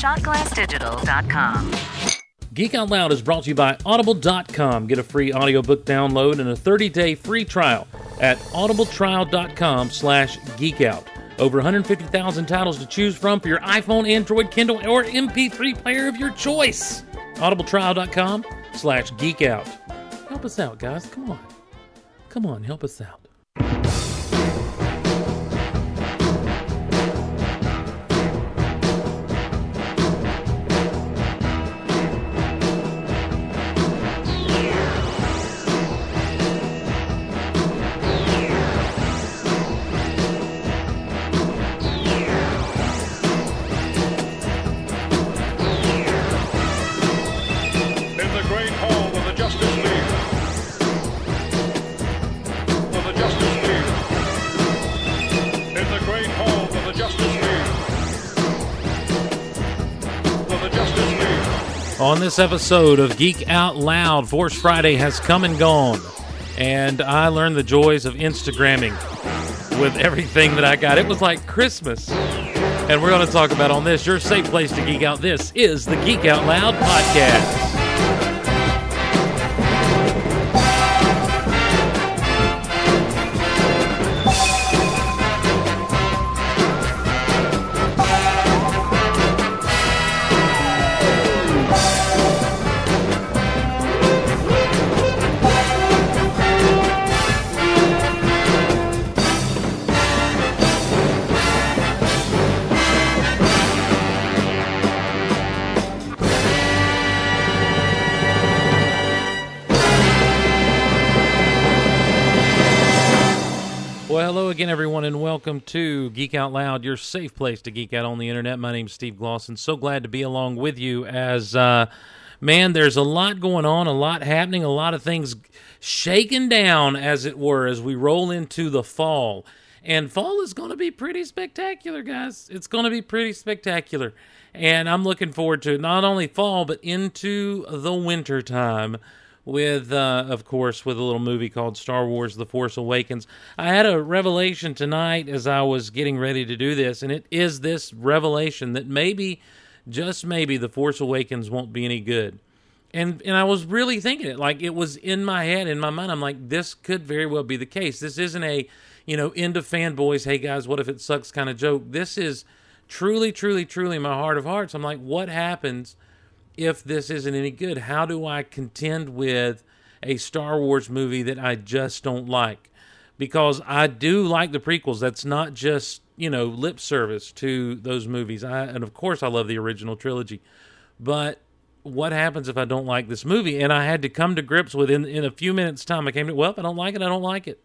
shotglassdigital.com. Geek Out Loud is brought to you by Audible.com. Get a free audiobook download and a 30-day free trial at audibletrial.com slash geekout. Over 150,000 titles to choose from for your iPhone, Android, Kindle, or MP3 player of your choice. audibletrial.com slash geekout. Help us out, guys. Come on. Come on, help us out. On this episode of Geek Out Loud, Force Friday has come and gone, and I learned the joys of Instagramming with everything that I got. It was like Christmas. And we're going to talk about on this, your safe place to geek out. This is the Geek Out Loud podcast. Everyone, and welcome to Geek Out Loud, your safe place to geek out on the internet. My name's Steve Glosson. So glad to be along with you as, uh, man, there's a lot going on, a lot happening, a lot of things shaking down, as it were, as we roll into the fall. And fall is going to be pretty spectacular, guys. It's going to be pretty spectacular. And I'm looking forward to it. not only fall, but into the winter time with, uh, of course, with a little movie called Star Wars The Force Awakens. I had a revelation tonight as I was getting ready to do this, and it is this revelation that maybe, just maybe, The Force Awakens won't be any good. And and I was really thinking it, like it was in my head, in my mind. I'm like, this could very well be the case. This isn't a, you know, into fanboys, hey guys, what if it sucks kind of joke. This is truly, truly, truly my heart of hearts. I'm like, what happens if this isn't any good? How do I contend with a Star Wars movie that I just don't like? Because I do like the prequels. That's not just, you know, lip service to those movies. I and of course I love the original trilogy. But what happens if I don't like this movie? And I had to come to grips with in in a few minutes time I came to well, if I don't like it, I don't like it.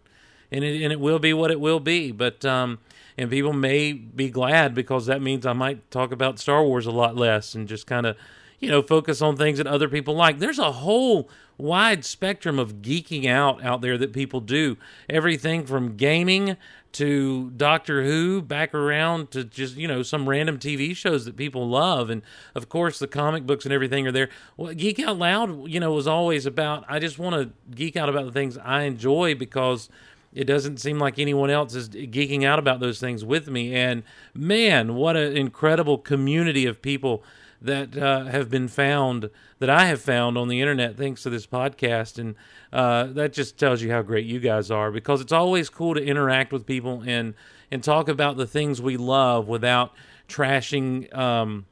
And it and it will be what it will be. But um and people may be glad because that means I might talk about Star Wars a lot less and just kind of you know, focus on things that other people like. There's a whole wide spectrum of geeking out out there that people do. Everything from gaming to Doctor Who, back around to just, you know, some random TV shows that people love. And of course, the comic books and everything are there. Well, Geek Out Loud, you know, was always about, I just want to geek out about the things I enjoy because it doesn't seem like anyone else is geeking out about those things with me. And man, what an incredible community of people that uh, have been found that I have found on the internet thanks to this podcast, and uh, that just tells you how great you guys are because it's always cool to interact with people and and talk about the things we love without trashing um,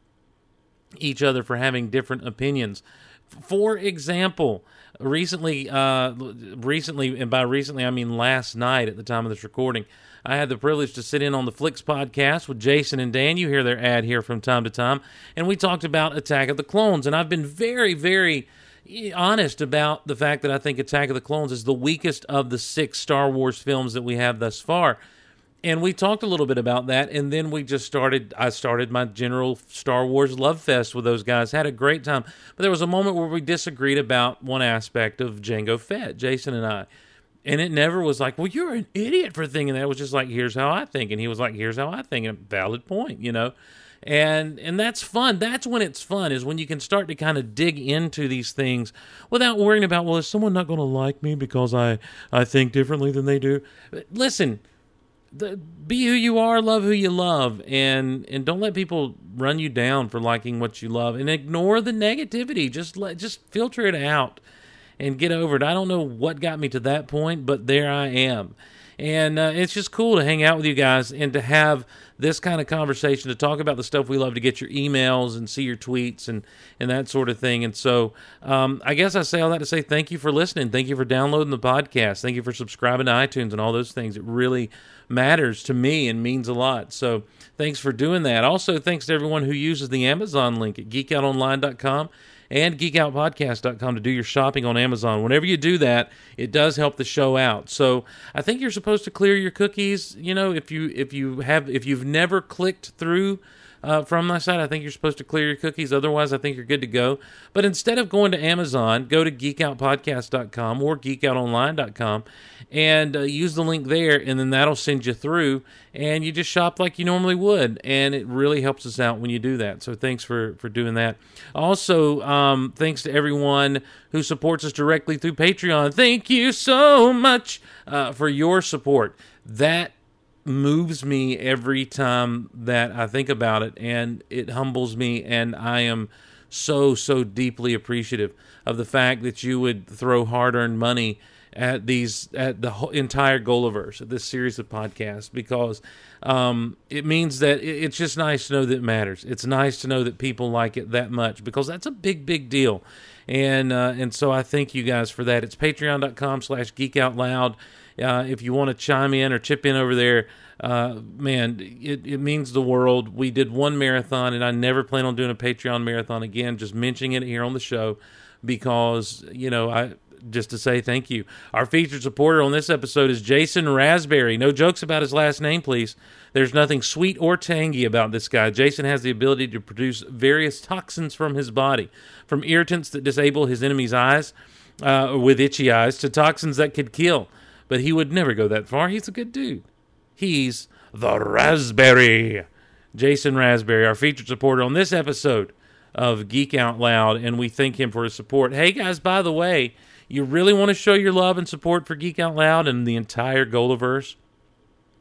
each other for having different opinions. For example, recently, uh, recently, and by recently I mean last night at the time of this recording, I had the privilege to sit in on the Flicks podcast with Jason and Dan. You hear their ad here from time to time, and we talked about Attack of the Clones. And I've been very, very honest about the fact that I think Attack of the Clones is the weakest of the six Star Wars films that we have thus far. And we talked a little bit about that, and then we just started. I started my general Star Wars love fest with those guys. Had a great time, but there was a moment where we disagreed about one aspect of Jango Fett, Jason and I, and it never was like, "Well, you're an idiot for thinking that." It was just like, "Here's how I think," and he was like, "Here's how I think," and valid point, you know. And and that's fun. That's when it's fun is when you can start to kind of dig into these things without worrying about, well, is someone not going to like me because I I think differently than they do? Listen, the, be who you are, love who you love, and and don't let people run you down for liking what you love, and ignore the negativity. Just let just filter it out and get over it. I don't know what got me to that point, but there I am. And uh, it's just cool to hang out with you guys and to have this kind of conversation to talk about the stuff we love to get your emails and see your tweets and, and that sort of thing. And so um, I guess I say all that to say thank you for listening. Thank you for downloading the podcast. Thank you for subscribing to iTunes and all those things. It really matters to me and means a lot. So thanks for doing that. Also, thanks to everyone who uses the Amazon link at geekoutonline.com and geekoutpodcast.com to do your shopping on Amazon. Whenever you do that, it does help the show out. So I think you're supposed to clear your cookies. You know, if you if you have if you've never clicked through uh, from my site. I think you're supposed to clear your cookies. Otherwise, I think you're good to go. But instead of going to Amazon, go to geekoutpodcast.com or geekoutonline.com and uh, use the link there, and then that'll send you through. And you just shop like you normally would, and it really helps us out when you do that. So thanks for for doing that. Also, um, thanks to everyone who supports us directly through Patreon. Thank you so much uh, for your support. That moves me every time that I think about it, and it humbles me, and I am so so deeply appreciative of the fact that you would throw hard-earned money at these at the entire Golaverse, at this series of podcasts, because um, it means that it, it's just nice to know that it matters. It's nice to know that people like it that much because that's a big big deal, and uh, and so I thank you guys for that. It's Patreon.com/slash Geek Out Loud. Uh, if you want to chime in or chip in over there, uh, man, it, it means the world. We did one marathon, and I never plan on doing a Patreon marathon again. Just mentioning it here on the show because you know I just to say thank you. Our featured supporter on this episode is Jason Raspberry. No jokes about his last name, please. There's nothing sweet or tangy about this guy. Jason has the ability to produce various toxins from his body, from irritants that disable his enemy's eyes uh, with itchy eyes to toxins that could kill but he would never go that far. He's a good dude. He's the Raspberry. Jason Raspberry, our featured supporter on this episode of Geek Out Loud, and we thank him for his support. Hey guys, by the way, you really want to show your love and support for Geek Out Loud and the entire Golaverse?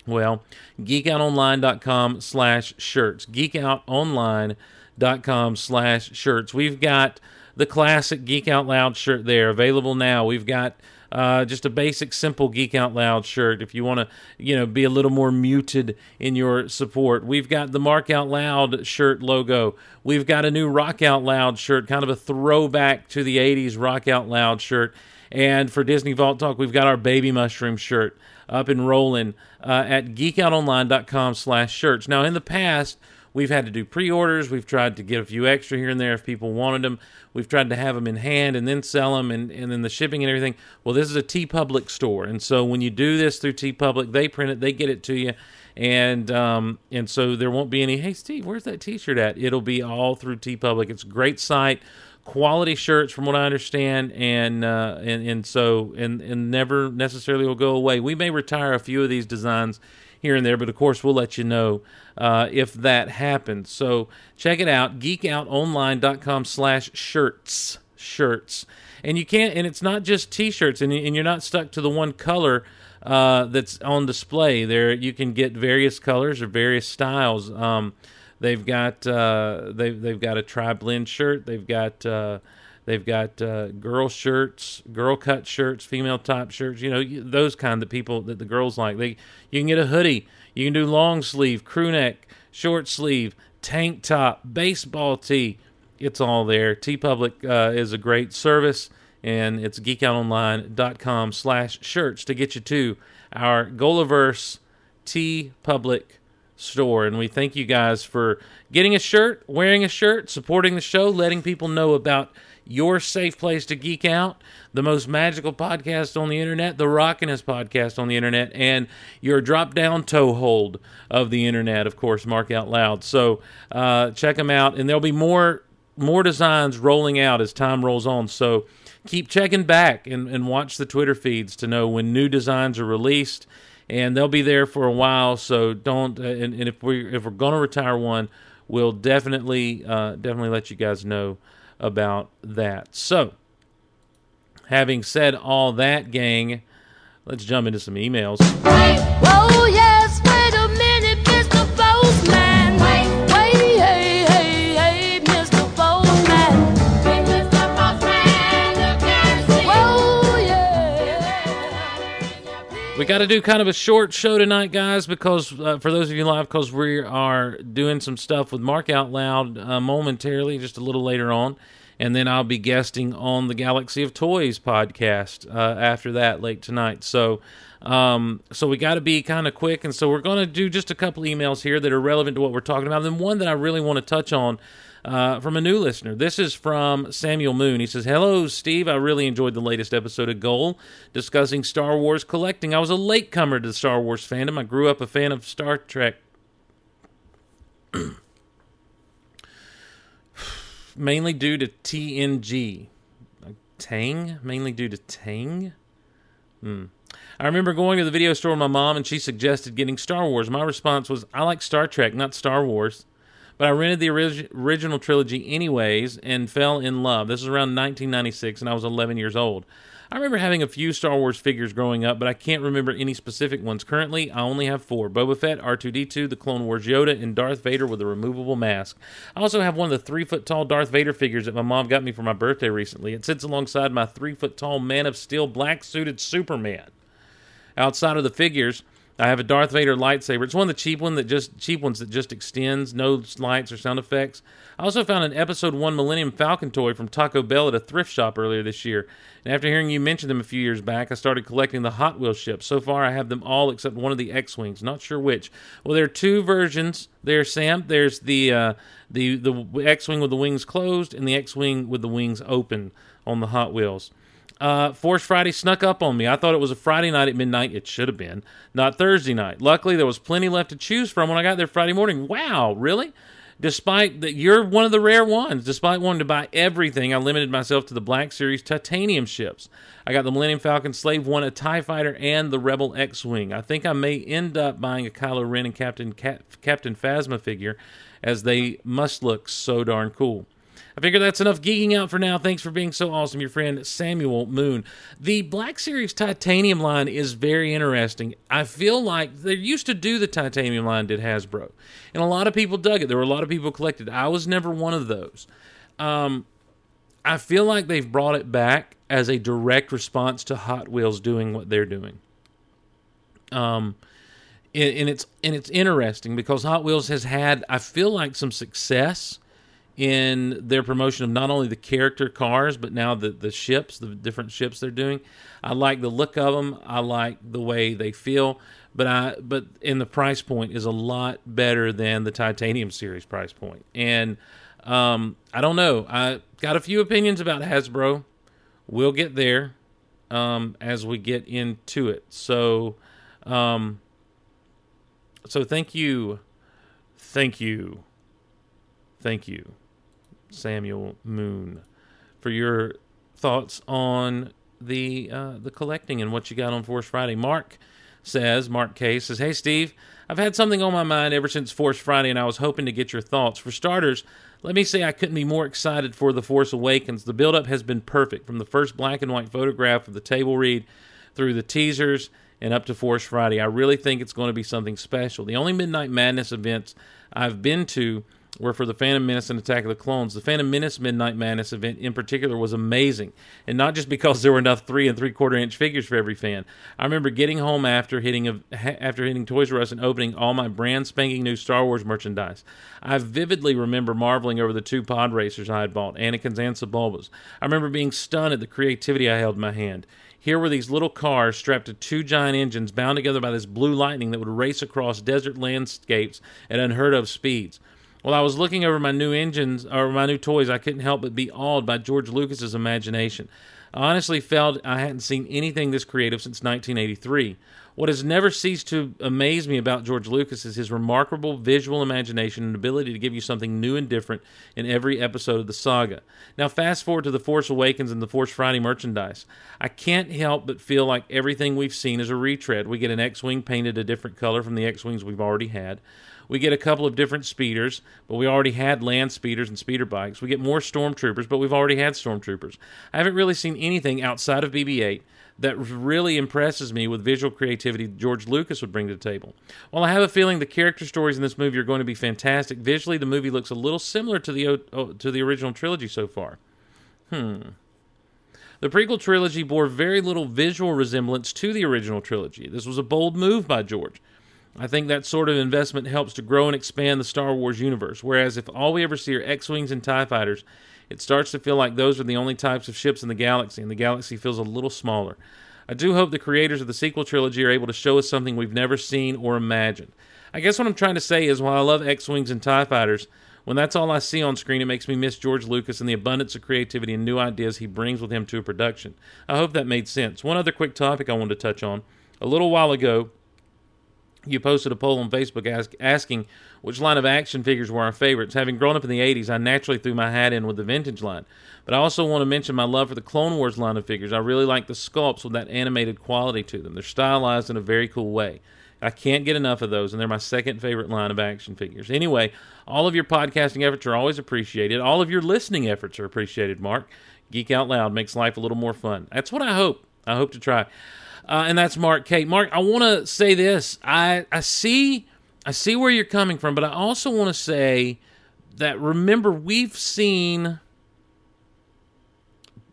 Well, geekoutonline.com slash shirts. Geekoutonline.com slash shirts. We've got the classic Geek Out Loud shirt there available now. We've got uh, just a basic, simple Geek Out Loud shirt. If you want to, you know, be a little more muted in your support, we've got the Mark Out Loud shirt logo. We've got a new Rock Out Loud shirt, kind of a throwback to the '80s Rock Out Loud shirt. And for Disney Vault Talk, we've got our Baby Mushroom shirt up and rolling uh, at geekoutonline.com slash shirts. Now, in the past We've had to do pre-orders. We've tried to get a few extra here and there if people wanted them. We've tried to have them in hand and then sell them, and, and then the shipping and everything. Well, this is a TeePublic store, and so when you do this through TeePublic, they print it, they get it to you, and um, and so there won't be any. Hey, Steve, where's that T-shirt at? It'll be all through TeePublic. It's a great site quality shirts from what I understand, and uh, and and so and and never necessarily will go away. We may retire a few of these designs here and there, but of course we'll let you know uh, if that happens. So check it out, geekoutonline.com slash shirts. Shirts. And you can't, and it's not just t-shirts, and, and you're not stuck to the one color uh, that's on display. There, you can get various colors or various styles. Um, they've got uh, they've they've got a tri blend shirt. They've got uh, They've got uh, girl shirts, girl cut shirts, female top shirts. You know those kind that people that the girls like. They you can get a hoodie. You can do long sleeve, crew neck, short sleeve, tank top, baseball tee. It's all there. TeePublic uh, is a great service, and it's geekoutonline.com slash shirts to get you to our Golaverse T Public store. And we thank you guys for getting a shirt, wearing a shirt, supporting the show, letting people know about your safe place to geek out, the most magical podcast on the internet, the Rockinest podcast on the internet, and your drop down toe hold of the internet, of course, Mark Out Loud. So uh, check them out, and there'll be more more designs rolling out as time rolls on. So keep checking back and, and watch the Twitter feeds to know when new designs are released. And they'll be there for a while, so don't. Uh, and, and if we if we're gonna retire one, we'll definitely uh, definitely let you guys know about that. So, having said all that, gang, let's jump into some emails. Got to do kind of a short show tonight, guys, because uh, for those of you live, because we are doing some stuff with Mark Out Loud uh, momentarily, just a little later on. And then I'll be guesting on the Galaxy of Toys podcast uh, after that late tonight. So, um, so we got to be kind of quick, and so we're going to do just a couple emails here that are relevant to what we're talking about. And then one that I really want to touch on uh, from a new listener. This is from Samuel Moon. He says, Hello, Steve. I really enjoyed the latest episode of Goal discussing Star Wars collecting. I was a latecomer to the Star Wars fandom. I grew up a fan of Star Trek. mainly due to TNG. Tang? Mainly due to Tang? Hmm. I remember going to the video store with my mom and she suggested getting Star Wars. My response was, I like Star Trek, not Star Wars. But I rented the orig- original trilogy anyways and fell in love. This was around 1996 and I was 11 years old. I remember having a few Star Wars figures growing up, but I can't remember any specific ones. Currently, I only have four Boba Fett, R2D2, the Clone Wars Yoda, and Darth Vader with a removable mask. I also have one of the three foot tall Darth Vader figures that my mom got me for my birthday recently. It sits alongside my three foot tall Man of Steel black suited Superman. Outside of the figures, I have a Darth Vader lightsaber. It's one of the cheap one that just cheap ones that just extends, no lights or sound effects. I also found an Episode One Millennium Falcon toy from Taco Bell at a thrift shop earlier this year. And after hearing you mention them a few years back, I started collecting the Hot Wheels ships. So far, I have them all except one of the X-wings. Not sure which. Well, there are two versions. There, Sam. There's the uh, the the X-wing with the wings closed and the X-wing with the wings open on the Hot Wheels. Uh, Force Friday snuck up on me. I thought it was a Friday night at midnight. It should have been, not Thursday night. Luckily, there was plenty left to choose from when I got there Friday morning. Wow, really? Despite that, you're one of the rare ones. Despite wanting to buy everything, I limited myself to the Black Series titanium ships. I got the Millennium Falcon, Slave One, a Tie Fighter, and the Rebel X-wing. I think I may end up buying a Kylo Ren and Captain Cap- Captain Phasma figure, as they must look so darn cool. I figure that's enough geeking out for now. Thanks for being so awesome, your friend Samuel Moon. The Black Series Titanium line is very interesting. I feel like they used to do the Titanium line, did Hasbro, and a lot of people dug it. There were a lot of people collected. I was never one of those. Um, I feel like they've brought it back as a direct response to Hot Wheels doing what they're doing. Um, and, and it's and it's interesting because Hot Wheels has had, I feel like, some success in their promotion of not only the character cars but now the the ships, the different ships they're doing. I like the look of them. I like the way they feel, but I but in the price point is a lot better than the Titanium series price point. And um, I don't know. I got a few opinions about Hasbro. We'll get there um, as we get into it. So, um, so thank you, thank you, thank you. Samuel Moon for your thoughts on the uh, the collecting and what you got on Force Friday. Mark says, Mark K says, "Hey Steve, I've had something on my mind ever since Force Friday, and I was hoping to get your thoughts. For starters, let me say I couldn't be more excited for The Force Awakens. The build-up has been perfect from the first black and white photograph of the table read through the teasers." And up to Force Friday. I really think it's going to be something special. The only Midnight Madness events I've been to were for the Phantom Menace and Attack of the Clones. The Phantom Menace Midnight Madness event in particular was amazing, and not just because there were enough three and three quarter inch figures for every fan. I remember getting home after hitting a, after hitting Toys R Us and opening all my brand spanking new Star Wars merchandise. I vividly remember marveling over the two pod racers I had bought, Anakin's and Sebulba's. I remember being stunned at the creativity I held in my hand. Here were these little cars strapped to two giant engines bound together by this blue lightning that would race across desert landscapes at unheard of speeds. While I was looking over my new engines or my new toys, I couldn't help but be awed by George Lucas's imagination. I honestly felt I hadn't seen anything this creative since 1983. What has never ceased to amaze me about George Lucas is his remarkable visual imagination and ability to give you something new and different in every episode of the saga. Now, fast forward to The Force Awakens and The Force Friday merchandise. I can't help but feel like everything we've seen is a retread. We get an X Wing painted a different color from the X Wings we've already had. We get a couple of different speeders, but we already had land speeders and speeder bikes. We get more stormtroopers, but we've already had stormtroopers. I haven't really seen anything outside of BB 8 that really impresses me with visual creativity George Lucas would bring to the table. While I have a feeling the character stories in this movie are going to be fantastic, visually the movie looks a little similar to the to the original trilogy so far. Hmm. The prequel trilogy bore very little visual resemblance to the original trilogy. This was a bold move by George. I think that sort of investment helps to grow and expand the Star Wars universe. Whereas if all we ever see are X Wings and TIE fighters, it starts to feel like those are the only types of ships in the galaxy, and the galaxy feels a little smaller. I do hope the creators of the sequel trilogy are able to show us something we've never seen or imagined. I guess what I'm trying to say is while I love X Wings and TIE fighters, when that's all I see on screen, it makes me miss George Lucas and the abundance of creativity and new ideas he brings with him to a production. I hope that made sense. One other quick topic I wanted to touch on. A little while ago, you posted a poll on Facebook ask, asking which line of action figures were our favorites. Having grown up in the 80s, I naturally threw my hat in with the vintage line. But I also want to mention my love for the Clone Wars line of figures. I really like the sculpts with that animated quality to them. They're stylized in a very cool way. I can't get enough of those, and they're my second favorite line of action figures. Anyway, all of your podcasting efforts are always appreciated. All of your listening efforts are appreciated, Mark. Geek Out Loud makes life a little more fun. That's what I hope. I hope to try. Uh, and that's Mark Kate. Mark, I want to say this. I I see I see where you're coming from, but I also want to say that remember we've seen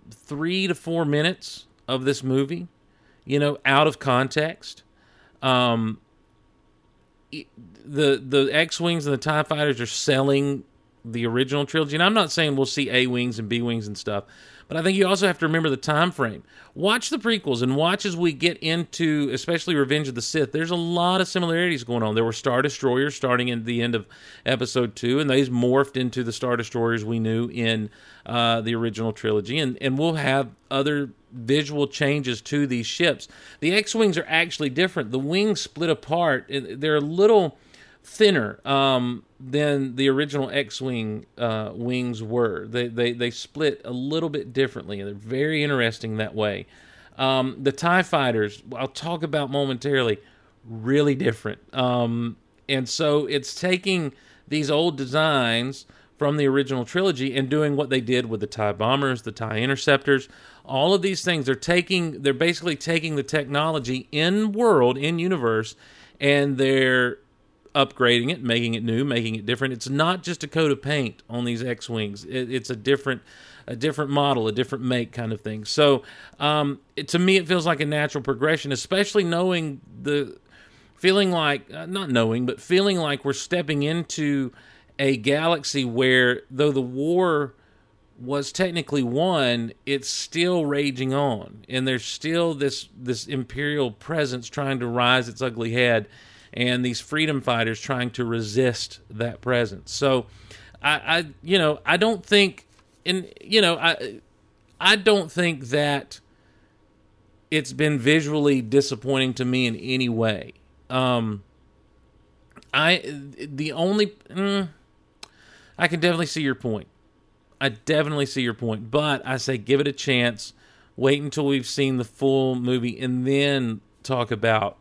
three to four minutes of this movie, you know, out of context. Um, the the X wings and the Tie fighters are selling the original trilogy, and I'm not saying we'll see A wings and B wings and stuff, but I think you also have to remember the time frame. Watch the prequels and watch as we get into, especially Revenge of the Sith. There's a lot of similarities going on. There were Star Destroyers starting at the end of Episode Two, and these morphed into the Star Destroyers we knew in uh, the original trilogy, and and we'll have other visual changes to these ships. The X wings are actually different. The wings split apart. They're a little thinner um, than the original X-wing uh, wings were. They, they they split a little bit differently, and they're very interesting that way. Um, the Tie fighters, I'll talk about momentarily, really different. Um, and so it's taking these old designs from the original trilogy and doing what they did with the Tie bombers, the Tie interceptors, all of these things. They're taking, they're basically taking the technology in world, in universe, and they're upgrading it, making it new, making it different. It's not just a coat of paint on these X wings. It, it's a different, a different model, a different make kind of thing. So, um, it, to me, it feels like a natural progression, especially knowing the feeling like uh, not knowing, but feeling like we're stepping into a galaxy where though the war was technically won, it's still raging on, and there's still this this imperial presence trying to rise its ugly head and these freedom fighters trying to resist that presence. So, I, I you know, I don't think, and you know, I, I don't think that it's been visually disappointing to me in any way. Um, I the only, mm, I can definitely see your point. I definitely see your point, but I say give it a chance. Wait until we've seen the full movie and then talk about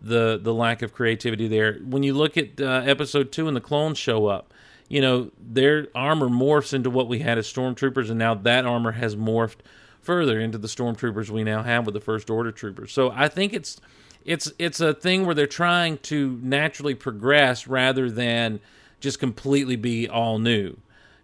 the the lack of creativity there. When you look at uh, episode two and the clones show up, you know their armor morphs into what we had as stormtroopers, and now that armor has morphed further into the stormtroopers we now have with the first order troopers. So I think it's it's it's a thing where they're trying to naturally progress rather than just completely be all new.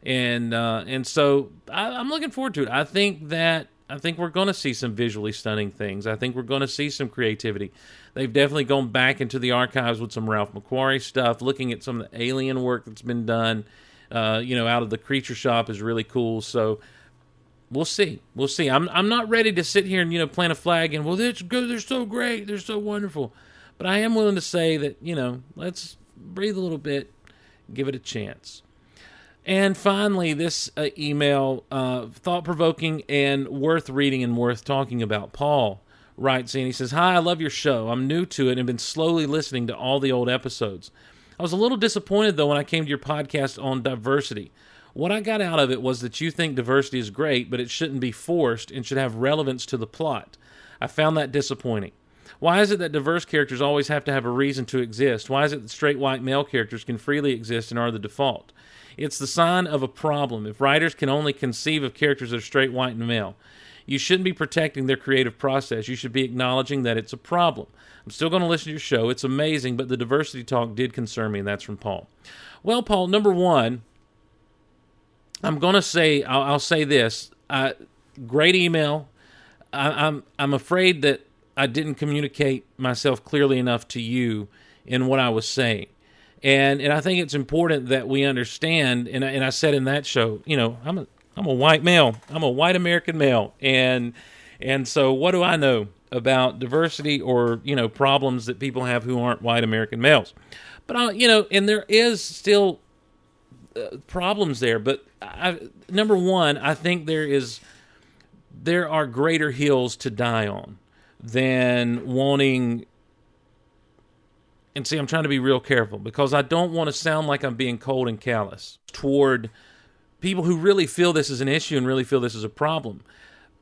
And uh, and so I, I'm looking forward to it. I think that I think we're going to see some visually stunning things. I think we're going to see some creativity. They've definitely gone back into the archives with some Ralph McQuarrie stuff, looking at some of the alien work that's been done. Uh, you know, out of the creature shop is really cool. So we'll see. We'll see. I'm I'm not ready to sit here and you know plant a flag and well, they're good. They're so great. They're so wonderful. But I am willing to say that you know, let's breathe a little bit, give it a chance. And finally, this uh, email, uh, thought provoking and worth reading and worth talking about. Paul writes in, he says, Hi, I love your show. I'm new to it and been slowly listening to all the old episodes. I was a little disappointed, though, when I came to your podcast on diversity. What I got out of it was that you think diversity is great, but it shouldn't be forced and should have relevance to the plot. I found that disappointing. Why is it that diverse characters always have to have a reason to exist? Why is it that straight white male characters can freely exist and are the default? It's the sign of a problem if writers can only conceive of characters that are straight, white, and male. You shouldn't be protecting their creative process. You should be acknowledging that it's a problem. I'm still going to listen to your show. It's amazing, but the diversity talk did concern me, and that's from Paul. Well, Paul, number one, I'm going to say, I'll, I'll say this. Uh, great email. I, I'm I'm afraid that I didn't communicate myself clearly enough to you in what I was saying. And and I think it's important that we understand. And I, and I said in that show, you know, I'm a I'm a white male. I'm a white American male, and and so what do I know about diversity or you know problems that people have who aren't white American males? But I, you know, and there is still uh, problems there. But I, number one, I think there is there are greater hills to die on than wanting and see i'm trying to be real careful because i don't want to sound like i'm being cold and callous toward people who really feel this is an issue and really feel this is a problem.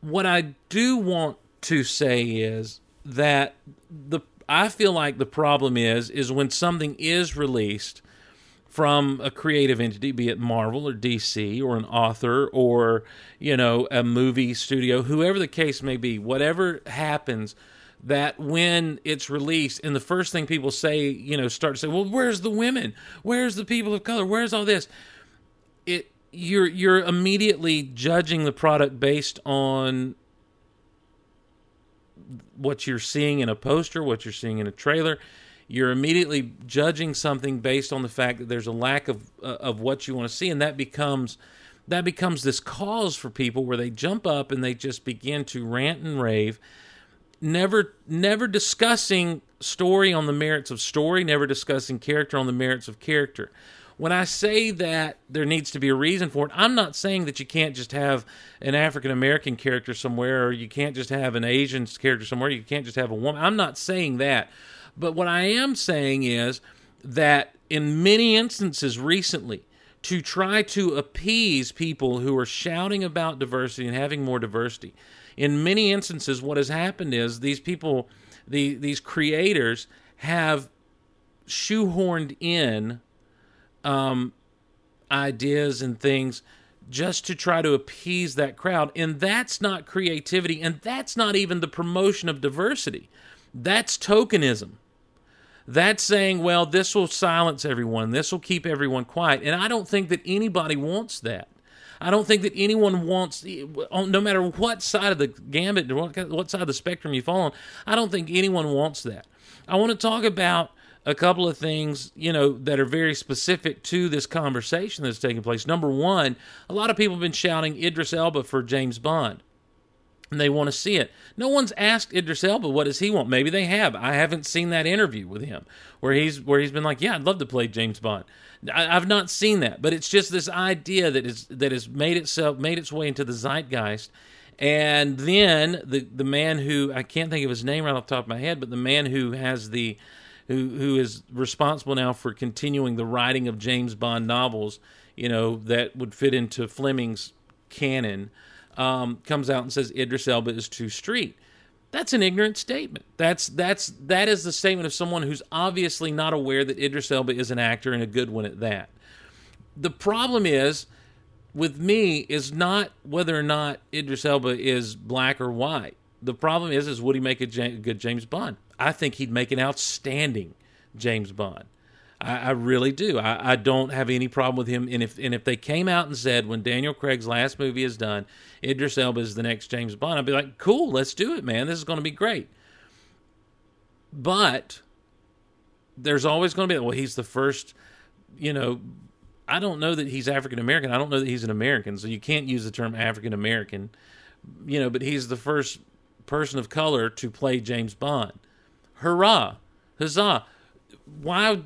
What i do want to say is that the i feel like the problem is is when something is released from a creative entity, be it Marvel or DC or an author or, you know, a movie studio, whoever the case may be, whatever happens, that when it's released, and the first thing people say, you know, start to say, well, where's the women? Where's the people of color? Where's all this? It you're you're immediately judging the product based on what you're seeing in a poster, what you're seeing in a trailer you're immediately judging something based on the fact that there's a lack of uh, of what you want to see and that becomes that becomes this cause for people where they jump up and they just begin to rant and rave never never discussing story on the merits of story never discussing character on the merits of character when I say that there needs to be a reason for it, I'm not saying that you can't just have an African American character somewhere or you can't just have an Asian character somewhere, you can't just have a woman. I'm not saying that. But what I am saying is that in many instances recently, to try to appease people who are shouting about diversity and having more diversity, in many instances, what has happened is these people, the, these creators, have shoehorned in um, ideas and things just to try to appease that crowd. And that's not creativity, and that's not even the promotion of diversity. That's tokenism. That's saying, well, this will silence everyone, this will keep everyone quiet. And I don't think that anybody wants that. I don't think that anyone wants, no matter what side of the gambit, what side of the spectrum you fall on, I don't think anyone wants that. I want to talk about a couple of things, you know, that are very specific to this conversation that's taking place. Number one, a lot of people have been shouting Idris Elba for James Bond they want to see it. No one's asked Idris Elba what does he want. Maybe they have. I haven't seen that interview with him where he's where he's been like, "Yeah, I'd love to play James Bond." I, have not seen that, but it's just this idea that is that has made itself made its way into the zeitgeist. And then the the man who I can't think of his name right off the top of my head, but the man who has the who who is responsible now for continuing the writing of James Bond novels, you know, that would fit into Fleming's canon um, comes out and says Idris Elba is too street. That's an ignorant statement. That's that's that is the statement of someone who's obviously not aware that Idris Elba is an actor and a good one at that. The problem is with me is not whether or not Idris Elba is black or white. The problem is is would he make a good James Bond? I think he'd make an outstanding James Bond. I, I really do. I, I, don't have any problem with him. And if and if they came out and said when Daniel Craig's last movie is done, Idris Elba is the next James Bond, I'd be like, cool, let's do it, man. This is going to be great. But there's always going to be well, he's the first, you know. I don't know that he's African American. I don't know that he's an American, so you can't use the term African American. You know, but he's the first person of color to play James Bond. Hurrah! Huzzah! Why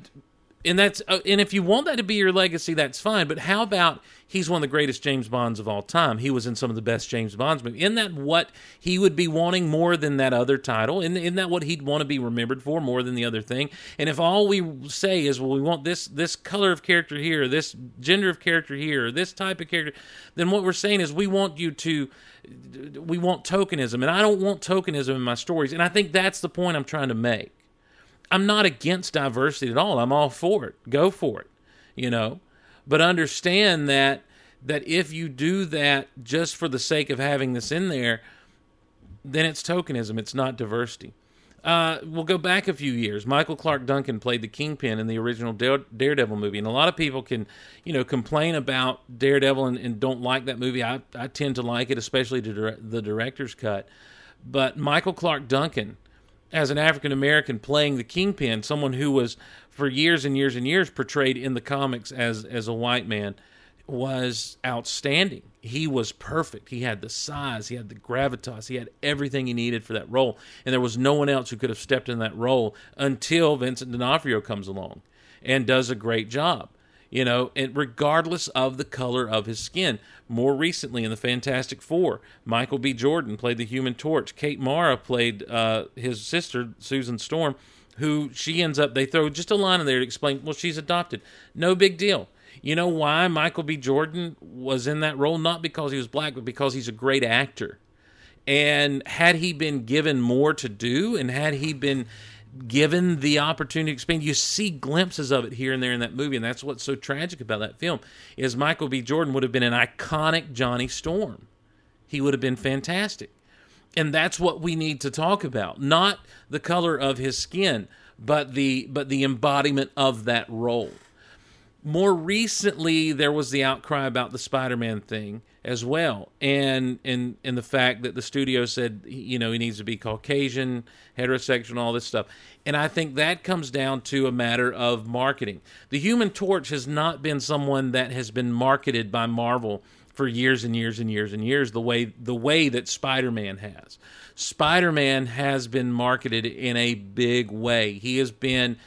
and that's uh, and if you want that to be your legacy, that's fine. But how about he's one of the greatest James Bonds of all time? He was in some of the best James Bonds movies. Isn't that what he would be wanting more than that other title? Isn't, isn't that what he'd want to be remembered for more than the other thing? And if all we say is, well, we want this this color of character here, this gender of character here, this type of character, then what we're saying is we want you to we want tokenism, and I don't want tokenism in my stories. And I think that's the point I'm trying to make I'm not against diversity at all. I'm all for it. Go for it. You know, but understand that that if you do that just for the sake of having this in there, then it's tokenism. It's not diversity. Uh, we'll go back a few years. Michael Clarke Duncan played the Kingpin in the original Daredevil movie, and a lot of people can, you know, complain about Daredevil and, and don't like that movie. I, I tend to like it, especially the director's cut. but Michael Clarke Duncan as an African American playing the kingpin, someone who was for years and years and years portrayed in the comics as as a white man, was outstanding. He was perfect. He had the size, he had the gravitas, he had everything he needed for that role, and there was no one else who could have stepped in that role until Vincent D'Onofrio comes along and does a great job you know, and regardless of the color of his skin. More recently, in the Fantastic Four, Michael B. Jordan played the Human Torch. Kate Mara played uh, his sister, Susan Storm, who she ends up. They throw just a line in there to explain. Well, she's adopted. No big deal. You know why Michael B. Jordan was in that role? Not because he was black, but because he's a great actor. And had he been given more to do, and had he been given the opportunity to expand. You see glimpses of it here and there in that movie, and that's what's so tragic about that film. Is Michael B. Jordan would have been an iconic Johnny Storm. He would have been fantastic. And that's what we need to talk about. Not the color of his skin, but the but the embodiment of that role. More recently, there was the outcry about the Spider-Man thing as well, and and and the fact that the studio said you know he needs to be Caucasian, heterosexual, all this stuff. And I think that comes down to a matter of marketing. The Human Torch has not been someone that has been marketed by Marvel for years and years and years and years the way the way that Spider-Man has. Spider-Man has been marketed in a big way. He has been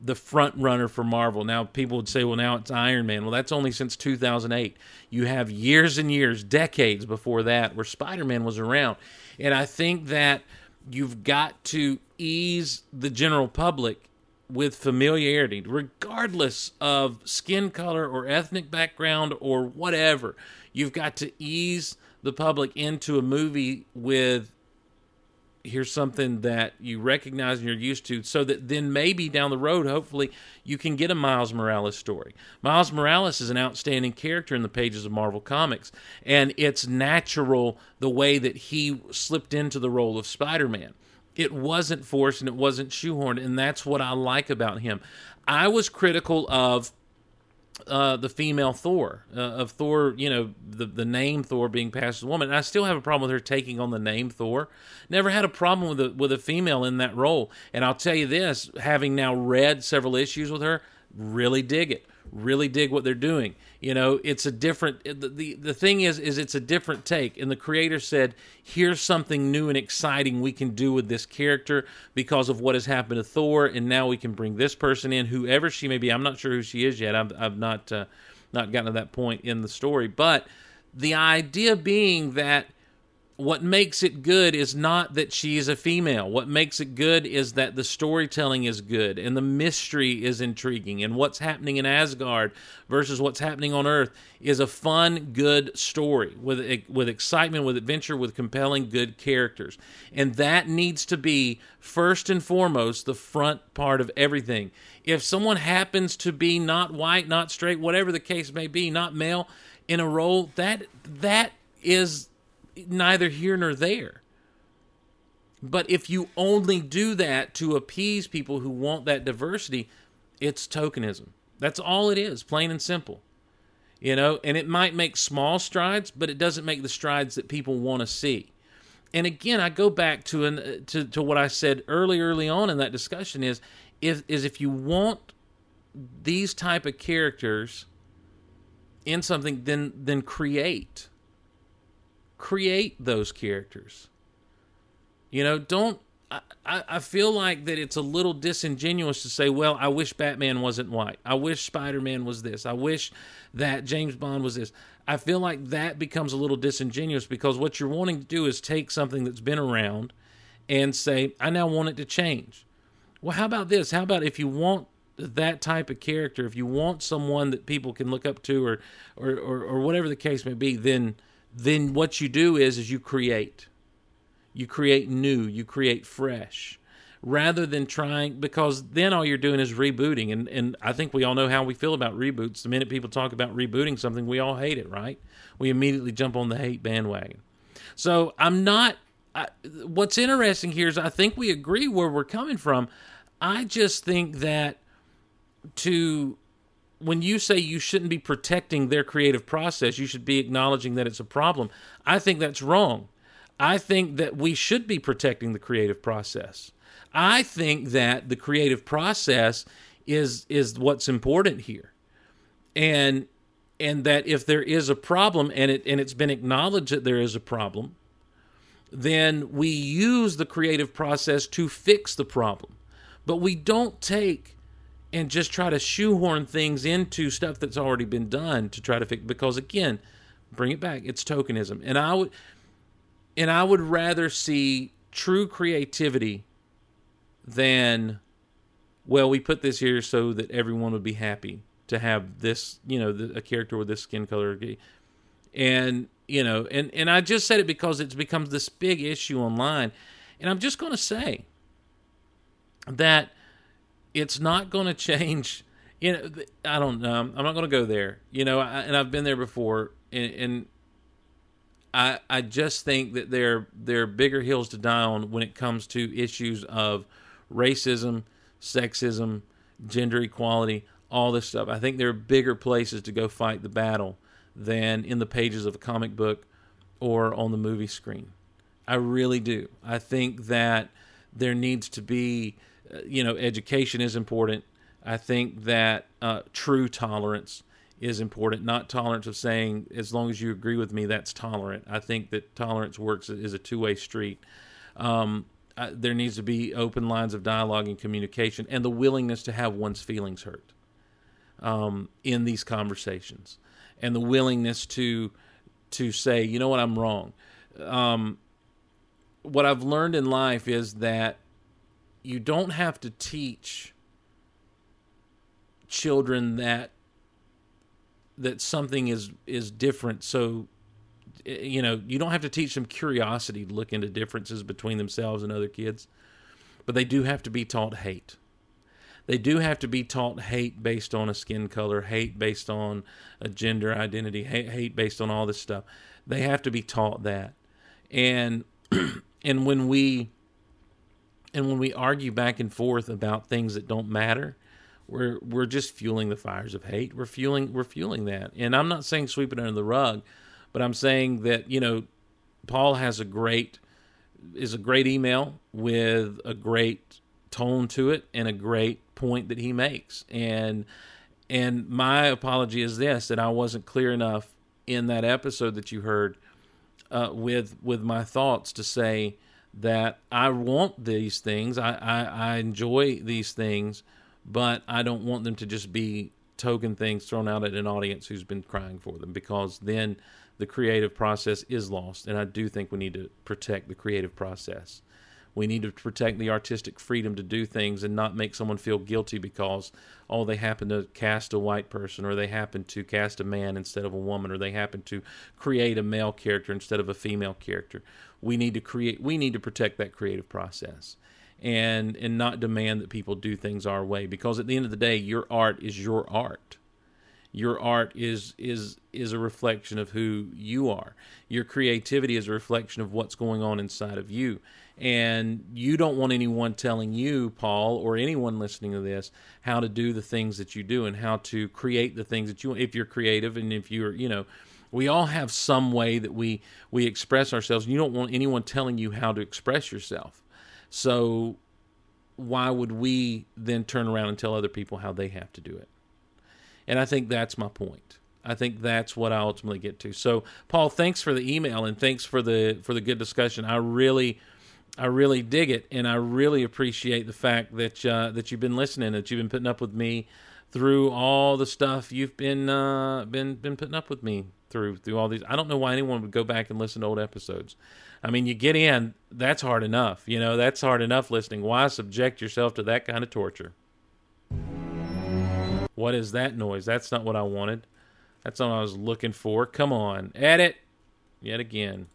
the front runner for Marvel. Now people would say, well, now it's Iron Man. Well, that's only since 2008. You have years and years, decades before that, where Spider Man was around. And I think that you've got to ease the general public with familiarity, regardless of skin color or ethnic background or whatever. You've got to ease the public into a movie with here's something that you recognize and you're used to so that then maybe down the road hopefully you can get a Miles Morales story. Miles Morales is an outstanding character in the pages of Marvel Comics and it's natural the way that he slipped into the role of Spider-Man. It wasn't forced and it wasn't shoehorned and that's what I like about him. I was critical of uh, the female Thor uh, of Thor, you know, the the name Thor being passed as a woman. And I still have a problem with her taking on the name Thor. Never had a problem with a with a female in that role. And I'll tell you this, having now read several issues with her, really dig it really dig what they're doing. You know, it's a different the, the the thing is is it's a different take. And the creator said, "Here's something new and exciting we can do with this character because of what has happened to Thor, and now we can bring this person in, whoever she may be. I'm not sure who she is yet. I've I've not uh, not gotten to that point in the story, but the idea being that what makes it good is not that she is a female. What makes it good is that the storytelling is good and the mystery is intriguing. And what's happening in Asgard versus what's happening on Earth is a fun, good story with with excitement, with adventure, with compelling, good characters. And that needs to be first and foremost the front part of everything. If someone happens to be not white, not straight, whatever the case may be, not male in a role, that that is neither here nor there. But if you only do that to appease people who want that diversity, it's tokenism. That's all it is, plain and simple. You know, and it might make small strides, but it doesn't make the strides that people want to see. And again, I go back to an to, to what I said early, early on in that discussion is if is if you want these type of characters in something, then then create create those characters. You know, don't. I, I feel like that it's a little disingenuous to say, well, I wish Batman wasn't white. I wish Spider Man was this. I wish that James Bond was this. I feel like that becomes a little disingenuous because what you're wanting to do is take something that's been around and say, I now want it to change. Well, how about this? How about if you want that type of character, if you want someone that people can look up to or, or, or, or whatever the case may be, then then what you do is is you create. You create new. You create fresh. Rather than trying because then all you're doing is rebooting. And and I think we all know how we feel about reboots. The minute people talk about rebooting something we all hate it right? We immediately jump on the hate bandwagon. So I'm not I, what's interesting here is I think we agree where we're coming from. I just think that to when you say you shouldn't be protecting their creative process, you should be acknowledging that it's a problem. I think that's wrong. I think that we should be protecting the creative process. I think that the creative process is is what's important here. And and that if there is a problem and it and it's been acknowledged that there is a problem, then we use the creative process to fix the problem. But we don't take and just try to shoehorn things into stuff that's already been done to try to fix because again, bring it back, it's tokenism. And I would and I would rather see true creativity than well, we put this here so that everyone would be happy to have this, you know, the, a character with this skin color. And, you know, and, and I just said it because it's becomes this big issue online. And I'm just going to say that it's not going to change. You know, I don't know. I'm not going to go there. You know, I, and I've been there before. And, and I I just think that there there are bigger hills to die on when it comes to issues of racism, sexism, gender equality, all this stuff. I think there are bigger places to go fight the battle than in the pages of a comic book or on the movie screen. I really do. I think that there needs to be, you know, education is important. I think that uh, true tolerance is important, not tolerance of saying, as long as you agree with me, that's tolerant. I think that tolerance works is a two way street. Um, uh, there needs to be open lines of dialogue and communication and the willingness to have one's feelings hurt um, in these conversations and the willingness to to say you know what i'm wrong um, what i've learned in life is that you don't have to teach children that that something is is different so eh, you know, you don't have to teach them curiosity to look into differences between themselves and other kids, but they do have to be taught hate. They do have to be taught hate based on a skin color, hate based on a gender identity, hate, hate based on all this stuff. They have to be taught that. And and when we and when we argue back and forth about things that don't matter, we're we're just fueling the fires of hate. We're fueling we're fueling that. And I'm not saying sweep it under the rug. But I'm saying that you know, Paul has a great is a great email with a great tone to it and a great point that he makes. And and my apology is this that I wasn't clear enough in that episode that you heard uh, with with my thoughts to say that I want these things. I, I, I enjoy these things, but I don't want them to just be token things thrown out at an audience who's been crying for them because then the creative process is lost. And I do think we need to protect the creative process. We need to protect the artistic freedom to do things and not make someone feel guilty because, oh, they happen to cast a white person or they happen to cast a man instead of a woman or they happen to create a male character instead of a female character. We need to create, we need to protect that creative process and, and not demand that people do things our way because at the end of the day, your art is your art. Your art is is is a reflection of who you are. Your creativity is a reflection of what's going on inside of you and you don't want anyone telling you paul or anyone listening to this how to do the things that you do and how to create the things that you if you're creative and if you're you know we all have some way that we we express ourselves you don't want anyone telling you how to express yourself so why would we then turn around and tell other people how they have to do it and I think that's my point. I think that's what I ultimately get to. So, Paul, thanks for the email and thanks for the for the good discussion. I really, I really dig it, and I really appreciate the fact that uh, that you've been listening, that you've been putting up with me through all the stuff you've been uh, been been putting up with me through through all these. I don't know why anyone would go back and listen to old episodes. I mean, you get in, that's hard enough. You know, that's hard enough listening. Why subject yourself to that kind of torture? What is that noise? That's not what I wanted. That's not what I was looking for. Come on. Edit. Yet again.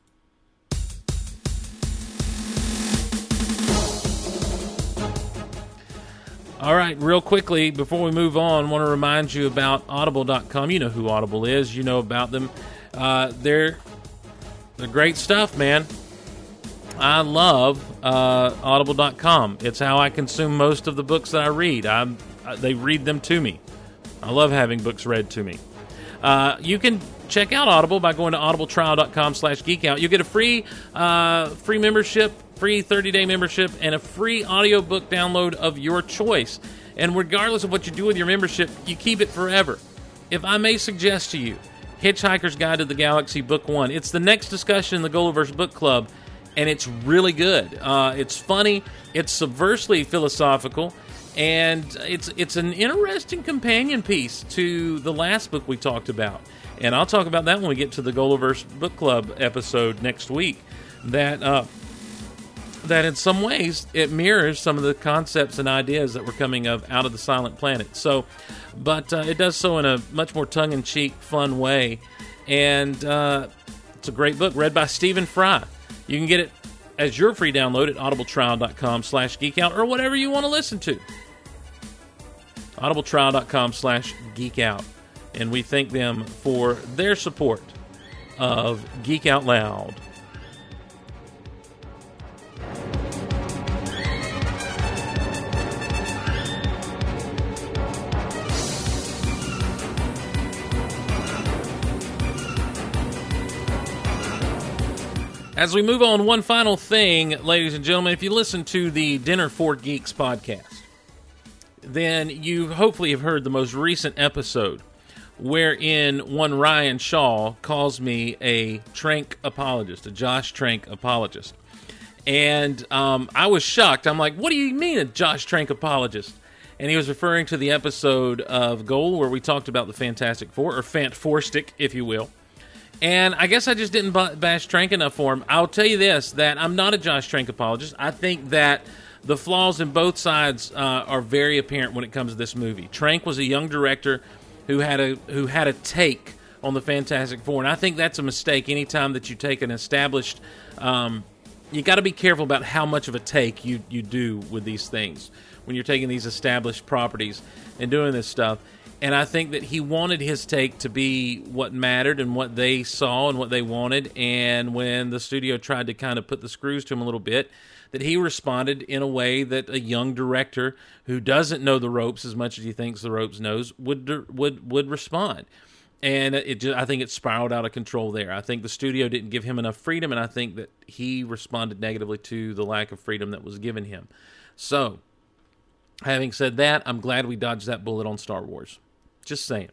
All right, real quickly before we move on, I want to remind you about Audible.com. You know who Audible is. You know about them. Uh, they're they're great stuff, man. I love uh, Audible.com. It's how I consume most of the books that I read. I'm, they read them to me. I love having books read to me. Uh, you can check out Audible by going to audibletrial.com slash geekout. You'll get a free uh, free membership, free 30-day membership, and a free audiobook download of your choice. And regardless of what you do with your membership, you keep it forever. If I may suggest to you, Hitchhiker's Guide to the Galaxy Book One. It's the next discussion in the Gulliver's Book Club, and it's really good. Uh, it's funny. It's subversely philosophical, and it's it's an interesting companion piece to the last book we talked about. And I'll talk about that when we get to the Gulliver's Book Club episode next week. That uh, that in some ways it mirrors some of the concepts and ideas that were coming of out of the silent planet. So but uh, it does so in a much more tongue-in-cheek fun way. And uh, it's a great book read by stephen fry. You can get it as your free download at audibletrial.com slash geekout or whatever you want to listen to. Audibletrial.com slash geekout and we thank them for their support of geek out loud As we move on, one final thing, ladies and gentlemen, if you listen to the Dinner for Geeks podcast, then you hopefully have heard the most recent episode wherein one Ryan Shaw calls me a Trank apologist, a Josh Trank apologist. And um, I was shocked. I'm like, what do you mean a Josh Trank apologist? And he was referring to the episode of Goal where we talked about the Fantastic Four, or Fant Four Stick, if you will. And I guess I just didn't bash Trank enough for him. I'll tell you this: that I'm not a Josh Trank apologist. I think that the flaws in both sides uh, are very apparent when it comes to this movie. Trank was a young director who had a who had a take on the Fantastic Four, and I think that's a mistake. Anytime that you take an established, um, you got to be careful about how much of a take you you do with these things when you're taking these established properties and doing this stuff and I think that he wanted his take to be what mattered and what they saw and what they wanted. And when the studio tried to kind of put the screws to him a little bit, that he responded in a way that a young director who doesn't know the ropes as much as he thinks the ropes knows would would would respond. And it just, I think it spiraled out of control there. I think the studio didn't give him enough freedom, and I think that he responded negatively to the lack of freedom that was given him. So, having said that, I'm glad we dodged that bullet on Star Wars. Just saying.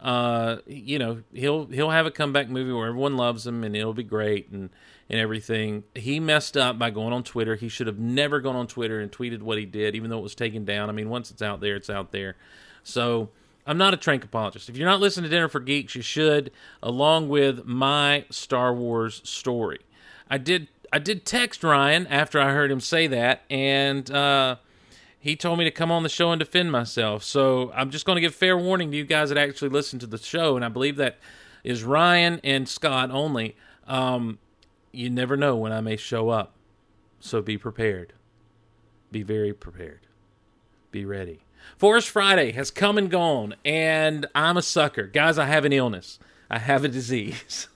Uh, you know, he'll he'll have a comeback movie where everyone loves him and it'll be great and and everything. He messed up by going on Twitter. He should have never gone on Twitter and tweeted what he did, even though it was taken down. I mean, once it's out there, it's out there. So I'm not a trank apologist. If you're not listening to Dinner for Geeks, you should, along with my Star Wars story. I did I did text Ryan after I heard him say that, and uh, he told me to come on the show and defend myself. So I'm just going to give fair warning to you guys that actually listen to the show, and I believe that is Ryan and Scott only. Um, you never know when I may show up, so be prepared. Be very prepared. Be ready. Force Friday has come and gone, and I'm a sucker. Guys, I have an illness. I have a disease.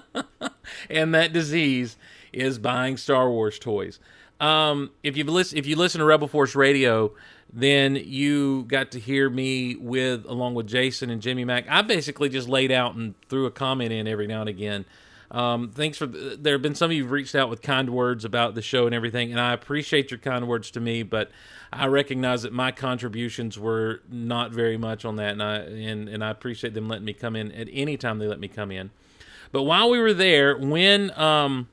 and that disease is buying Star Wars toys. Um, if you listen, if you listen to Rebel Force Radio, then you got to hear me with along with Jason and Jimmy Mack. I basically just laid out and threw a comment in every now and again. Um, thanks for there have been some of you reached out with kind words about the show and everything, and I appreciate your kind words to me. But I recognize that my contributions were not very much on that, and I and, and I appreciate them letting me come in at any time they let me come in. But while we were there, when um,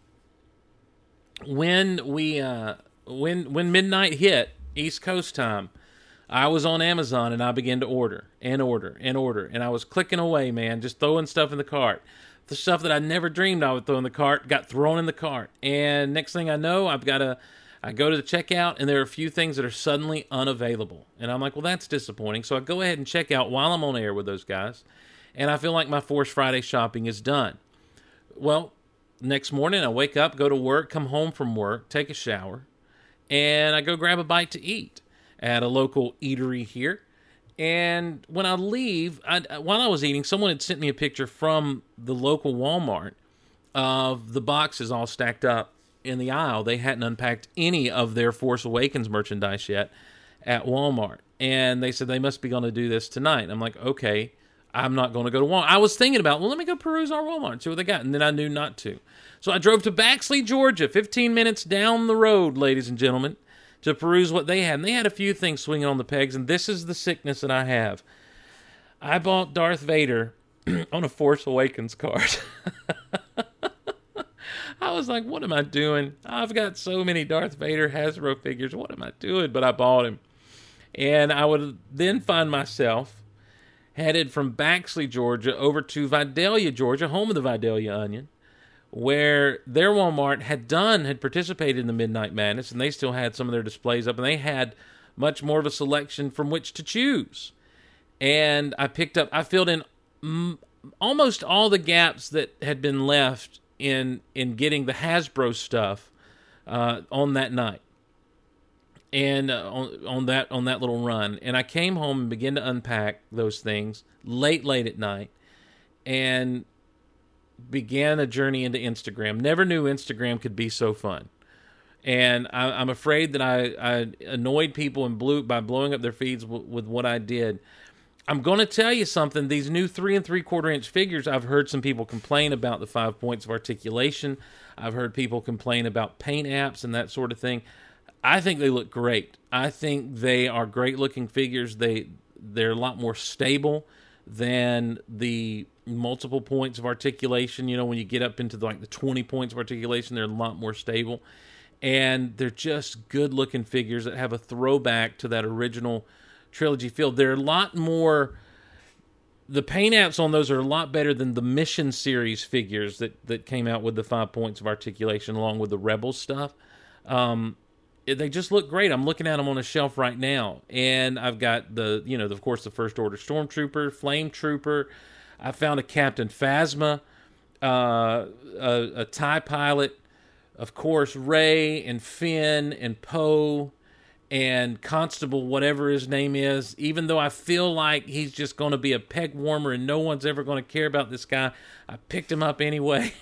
when we uh, when when midnight hit East Coast time, I was on Amazon and I began to order and order and order, and I was clicking away, man, just throwing stuff in the cart. The stuff that I never dreamed I would throw in the cart got thrown in the cart, and next thing I know, I've got a I go to the checkout and there are a few things that are suddenly unavailable. And I'm like, well, that's disappointing. So I go ahead and check out while I'm on air with those guys. And I feel like my Force Friday shopping is done. Well, next morning, I wake up, go to work, come home from work, take a shower, and I go grab a bite to eat at a local eatery here. And when I leave, I, while I was eating, someone had sent me a picture from the local Walmart of the boxes all stacked up in the aisle. They hadn't unpacked any of their Force Awakens merchandise yet at Walmart. And they said they must be going to do this tonight. I'm like, okay. I'm not going to go to Walmart. I was thinking about, well, let me go peruse our Walmart see what they got. And then I knew not to. So I drove to Baxley, Georgia, 15 minutes down the road, ladies and gentlemen, to peruse what they had. And they had a few things swinging on the pegs. And this is the sickness that I have. I bought Darth Vader on a Force Awakens card. I was like, what am I doing? I've got so many Darth Vader Hasbro figures. What am I doing? But I bought him. And I would then find myself headed from Baxley, Georgia, over to Vidalia, Georgia, home of the Vidalia Onion, where their Walmart had done, had participated in the Midnight Madness, and they still had some of their displays up, and they had much more of a selection from which to choose. And I picked up, I filled in m- almost all the gaps that had been left in in getting the Hasbro stuff uh, on that night and uh, on, on that on that little run. And I came home and began to unpack those things late late at night, and began a journey into Instagram. Never knew Instagram could be so fun. And I, am afraid that I, I annoyed people and blew by blowing up their feeds w- with what I did. I'm going to tell you something. These new three and three quarter inch figures, I've heard some people complain about the five points of articulation. I've heard people complain about paint apps and that sort of thing. I think they look great. I think they are great looking figures. They they're a lot more stable than the multiple points of articulation. You know, when you get up into the, like the 20 points of articulation, they're a lot more stable. And they're just good looking figures that have a throwback to that original trilogy feel. They're a lot more. The paint apps on those are a lot better than the Mission series figures that that came out with the five points of articulation, along with the Rebel stuff. Um, they just look great. I'm looking at them on a shelf right now, and I've got the you know of course the First Order Stormtrooper, Flame Trooper. I found a Captain Phasma, uh, a, a Tie Pilot, of course Rey and Finn and Poe and Constable, whatever his name is, even though I feel like he's just going to be a peg warmer and no one's ever going to care about this guy, I picked him up anyway.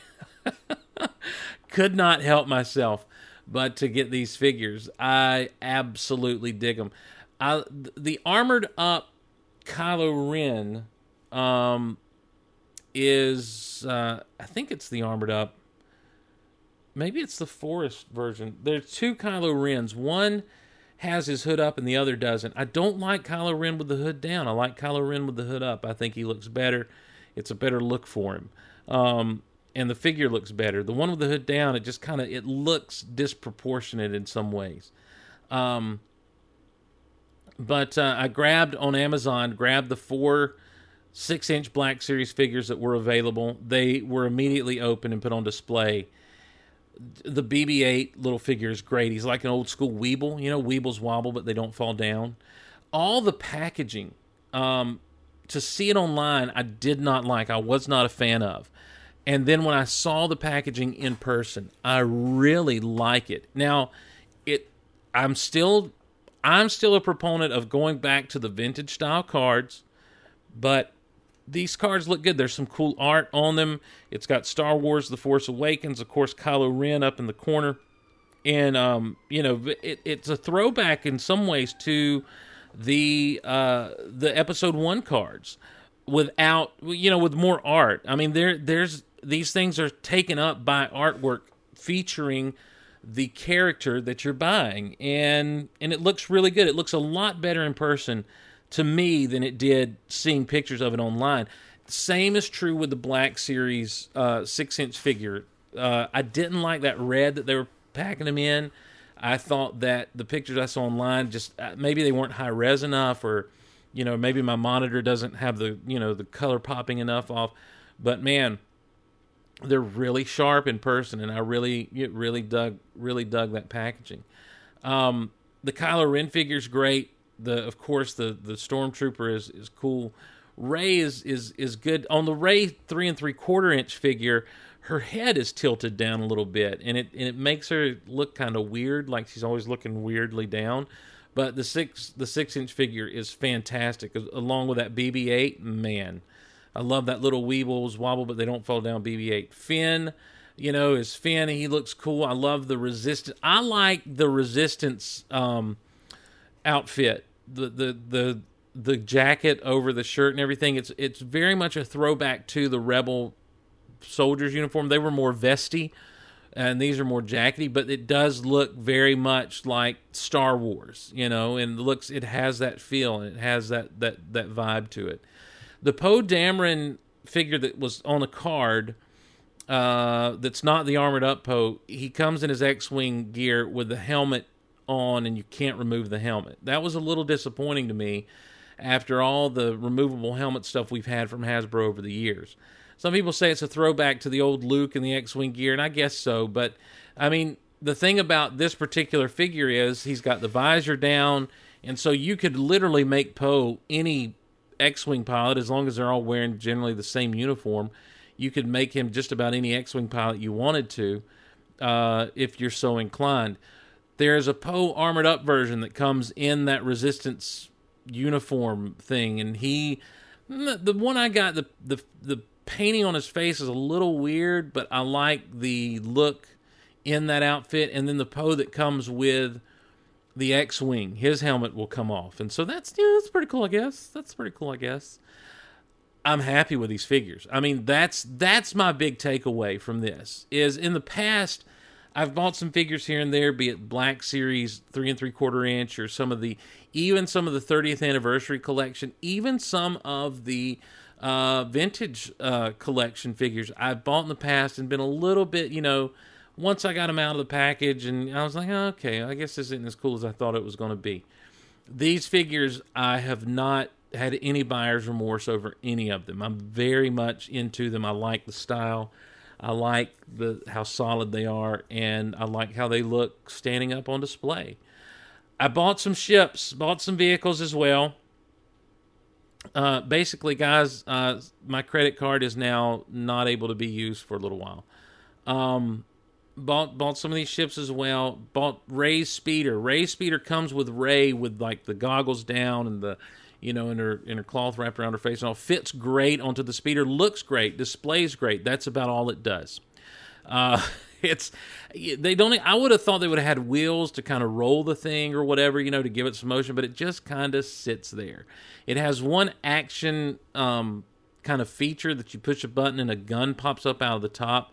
Could not help myself but to get these figures. I absolutely dig them. I, the armored up Kylo Ren um, is, uh, I think it's the armored up. Maybe it's the forest version. There's two Kylo Rens. One has his hood up and the other doesn't. I don't like Kylo Ren with the hood down. I like Kylo Ren with the hood up. I think he looks better. It's a better look for him. Um, and the figure looks better. The one with the hood down, it just kind of it looks disproportionate in some ways. Um, but uh, I grabbed on Amazon, grabbed the four six inch Black Series figures that were available. They were immediately open and put on display the BB-8 little figure is great. He's like an old school Weeble. You know, Weebles wobble, but they don't fall down. All the packaging, um, to see it online, I did not like. I was not a fan of. And then when I saw the packaging in person, I really like it. Now, it, I'm still, I'm still a proponent of going back to the vintage style cards, but these cards look good. There's some cool art on them. It's got Star Wars: The Force Awakens, of course, Kylo Ren up in the corner, and um, you know, it, it's a throwback in some ways to the uh, the Episode One cards, without you know, with more art. I mean, there there's these things are taken up by artwork featuring the character that you're buying, and and it looks really good. It looks a lot better in person to me than it did seeing pictures of it online. Same is true with the Black Series uh, six inch figure. Uh, I didn't like that red that they were packing them in. I thought that the pictures I saw online just uh, maybe they weren't high res enough, or you know maybe my monitor doesn't have the you know the color popping enough off. But man, they're really sharp in person, and I really really dug really dug that packaging. Um, the Kylo Ren figure is great the of course the the stormtrooper is is cool. Rey is is is good on the Rey three and three quarter inch figure. Her head is tilted down a little bit, and it and it makes her look kind of weird, like she's always looking weirdly down. But the six the six inch figure is fantastic, along with that BB-8. Man, I love that little Weebles wobble, but they don't fall down. BB-8 Finn, you know, is Finn. He looks cool. I love the resistance. I like the resistance um, outfit the the the the jacket over the shirt and everything. It's it's very much a throwback to the rebel soldiers uniform. They were more vesty, and these are more jackety, but it does look very much like Star Wars, you know, and looks it has that feel and it has that that that vibe to it. The Poe Dameron figure that was on the card. Uh, that's not the armored up Poe. He comes in his X-wing gear with the helmet on, and you can't remove the helmet. That was a little disappointing to me after all the removable helmet stuff we've had from Hasbro over the years. Some people say it's a throwback to the old Luke and the X-wing gear, and I guess so. But I mean, the thing about this particular figure is he's got the visor down, and so you could literally make Poe any X-wing pilot as long as they're all wearing generally the same uniform. You could make him just about any X-wing pilot you wanted to, uh, if you're so inclined. There's a Poe armored up version that comes in that Resistance uniform thing, and he, the one I got, the the the painting on his face is a little weird, but I like the look in that outfit, and then the Poe that comes with the X-wing, his helmet will come off, and so that's yeah, that's pretty cool, I guess. That's pretty cool, I guess. I'm happy with these figures. I mean, that's that's my big takeaway from this. Is in the past, I've bought some figures here and there, be it Black Series three and three quarter inch, or some of the even some of the 30th anniversary collection, even some of the uh, vintage uh, collection figures I've bought in the past and been a little bit, you know, once I got them out of the package, and I was like, okay, I guess this isn't as cool as I thought it was going to be. These figures, I have not had any buyer's remorse over any of them. I'm very much into them. I like the style. I like the how solid they are, and I like how they look standing up on display. I bought some ships, bought some vehicles as well. Uh, basically, guys, uh, my credit card is now not able to be used for a little while. Um, bought bought some of these ships as well. Bought Rey's speeder. Rey's speeder comes with Rey with like the goggles down and the you know, in her in her cloth wrapped around her face and all. Fits great onto the speeder. Looks great. Displays great. That's about all it does. Uh, it's they don't. I would have thought they would have had wheels to kind of roll the thing or whatever, you know, to give it some motion, but it just kind of sits there. It has one action um, kind of feature that you push a button and a gun pops up out of the top.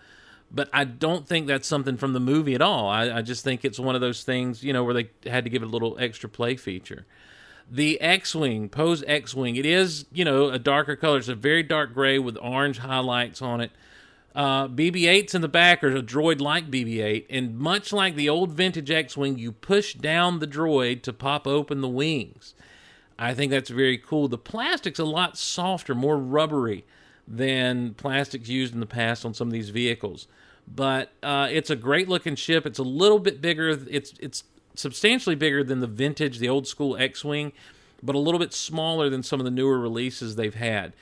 But I don't think that's something from the movie at all. I, I just think it's one of those things, you know, where they had to give it a little extra play feature the X-wing, Poe's X-wing. It is, you know, a darker color. It's a very dark gray with orange highlights on it. Uh, BB-8's in the back are a droid like BB-8, and much like the old vintage X-wing, you push down the droid to pop open the wings. I think that's very cool. The plastic's a lot softer, more rubbery than plastics used in the past on some of these vehicles. But uh, it's a great looking ship. It's a little bit bigger. It's it's substantially bigger than the vintage, the old school X-wing, but a little bit smaller than some of the newer releases they've had.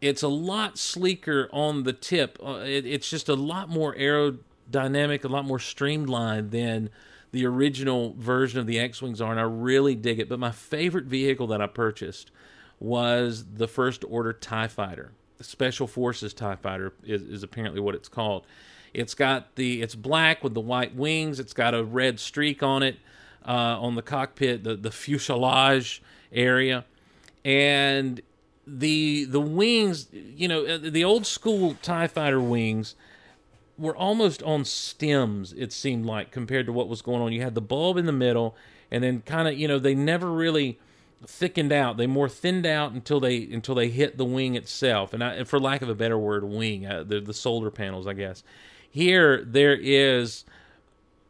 It's a lot sleeker on the tip. Uh, it, it's just a lot more aerodynamic, a lot more streamlined than the original version of the X-wings are, and I really dig it. But my favorite vehicle that I purchased was the First Order Tie Fighter. Special Forces Tie Fighter is, is apparently what it's called. It's got the it's black with the white wings. It's got a red streak on it uh, on the cockpit, the the fuselage area, and the the wings. You know, uh, the old school Tie Fighter wings were almost on stems. It seemed like compared to what was going on. You had the bulb in the middle, and then kind of you know they never really thickened out. They more thinned out until they until they hit the wing itself. And, I, for lack of a better word, wing uh, the the solar panels, I guess. Here there is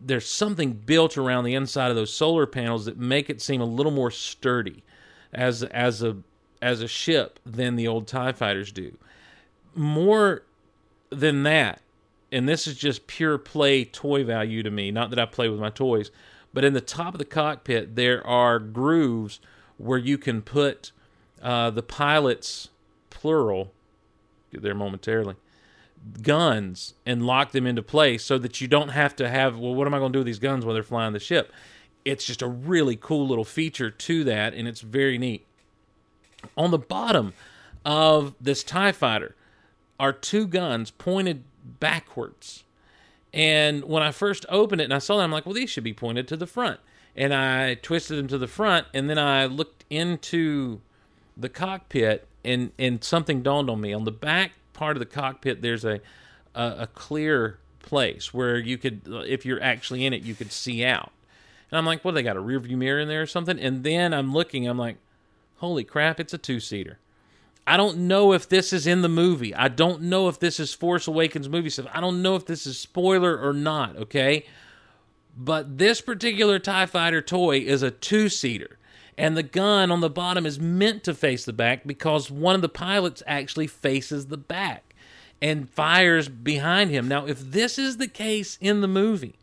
there's something built around the inside of those solar panels that make it seem a little more sturdy as as a as a ship than the old tie fighters do more than that and this is just pure play toy value to me not that I play with my toys but in the top of the cockpit there are grooves where you can put uh, the pilots plural get there momentarily guns and lock them into place so that you don't have to have, well, what am I going to do with these guns when they're flying the ship? It's just a really cool little feature to that, and it's very neat. On the bottom of this TIE fighter are two guns pointed backwards. And when I first opened it and I saw them, I'm like, well, these should be pointed to the front. And I twisted them to the front, and then I looked into the cockpit, and and something dawned on me. On the back part of the cockpit, there's a a, a clear place where you could, if you're actually in it, you could see out. And I'm like, well, they got a rear view mirror in there or something. And then I'm looking, I'm like, holy crap, it's a two seater. I don't know if this is in the movie. I don't know if this is Force Awakens movie stuff. I don't know if this is spoiler or not, okay? But this particular TIE fighter toy is a two seater. And the gun on the bottom is meant to face the back because one of the pilots actually faces the back and fires behind him. Now, if this is the case in the movie,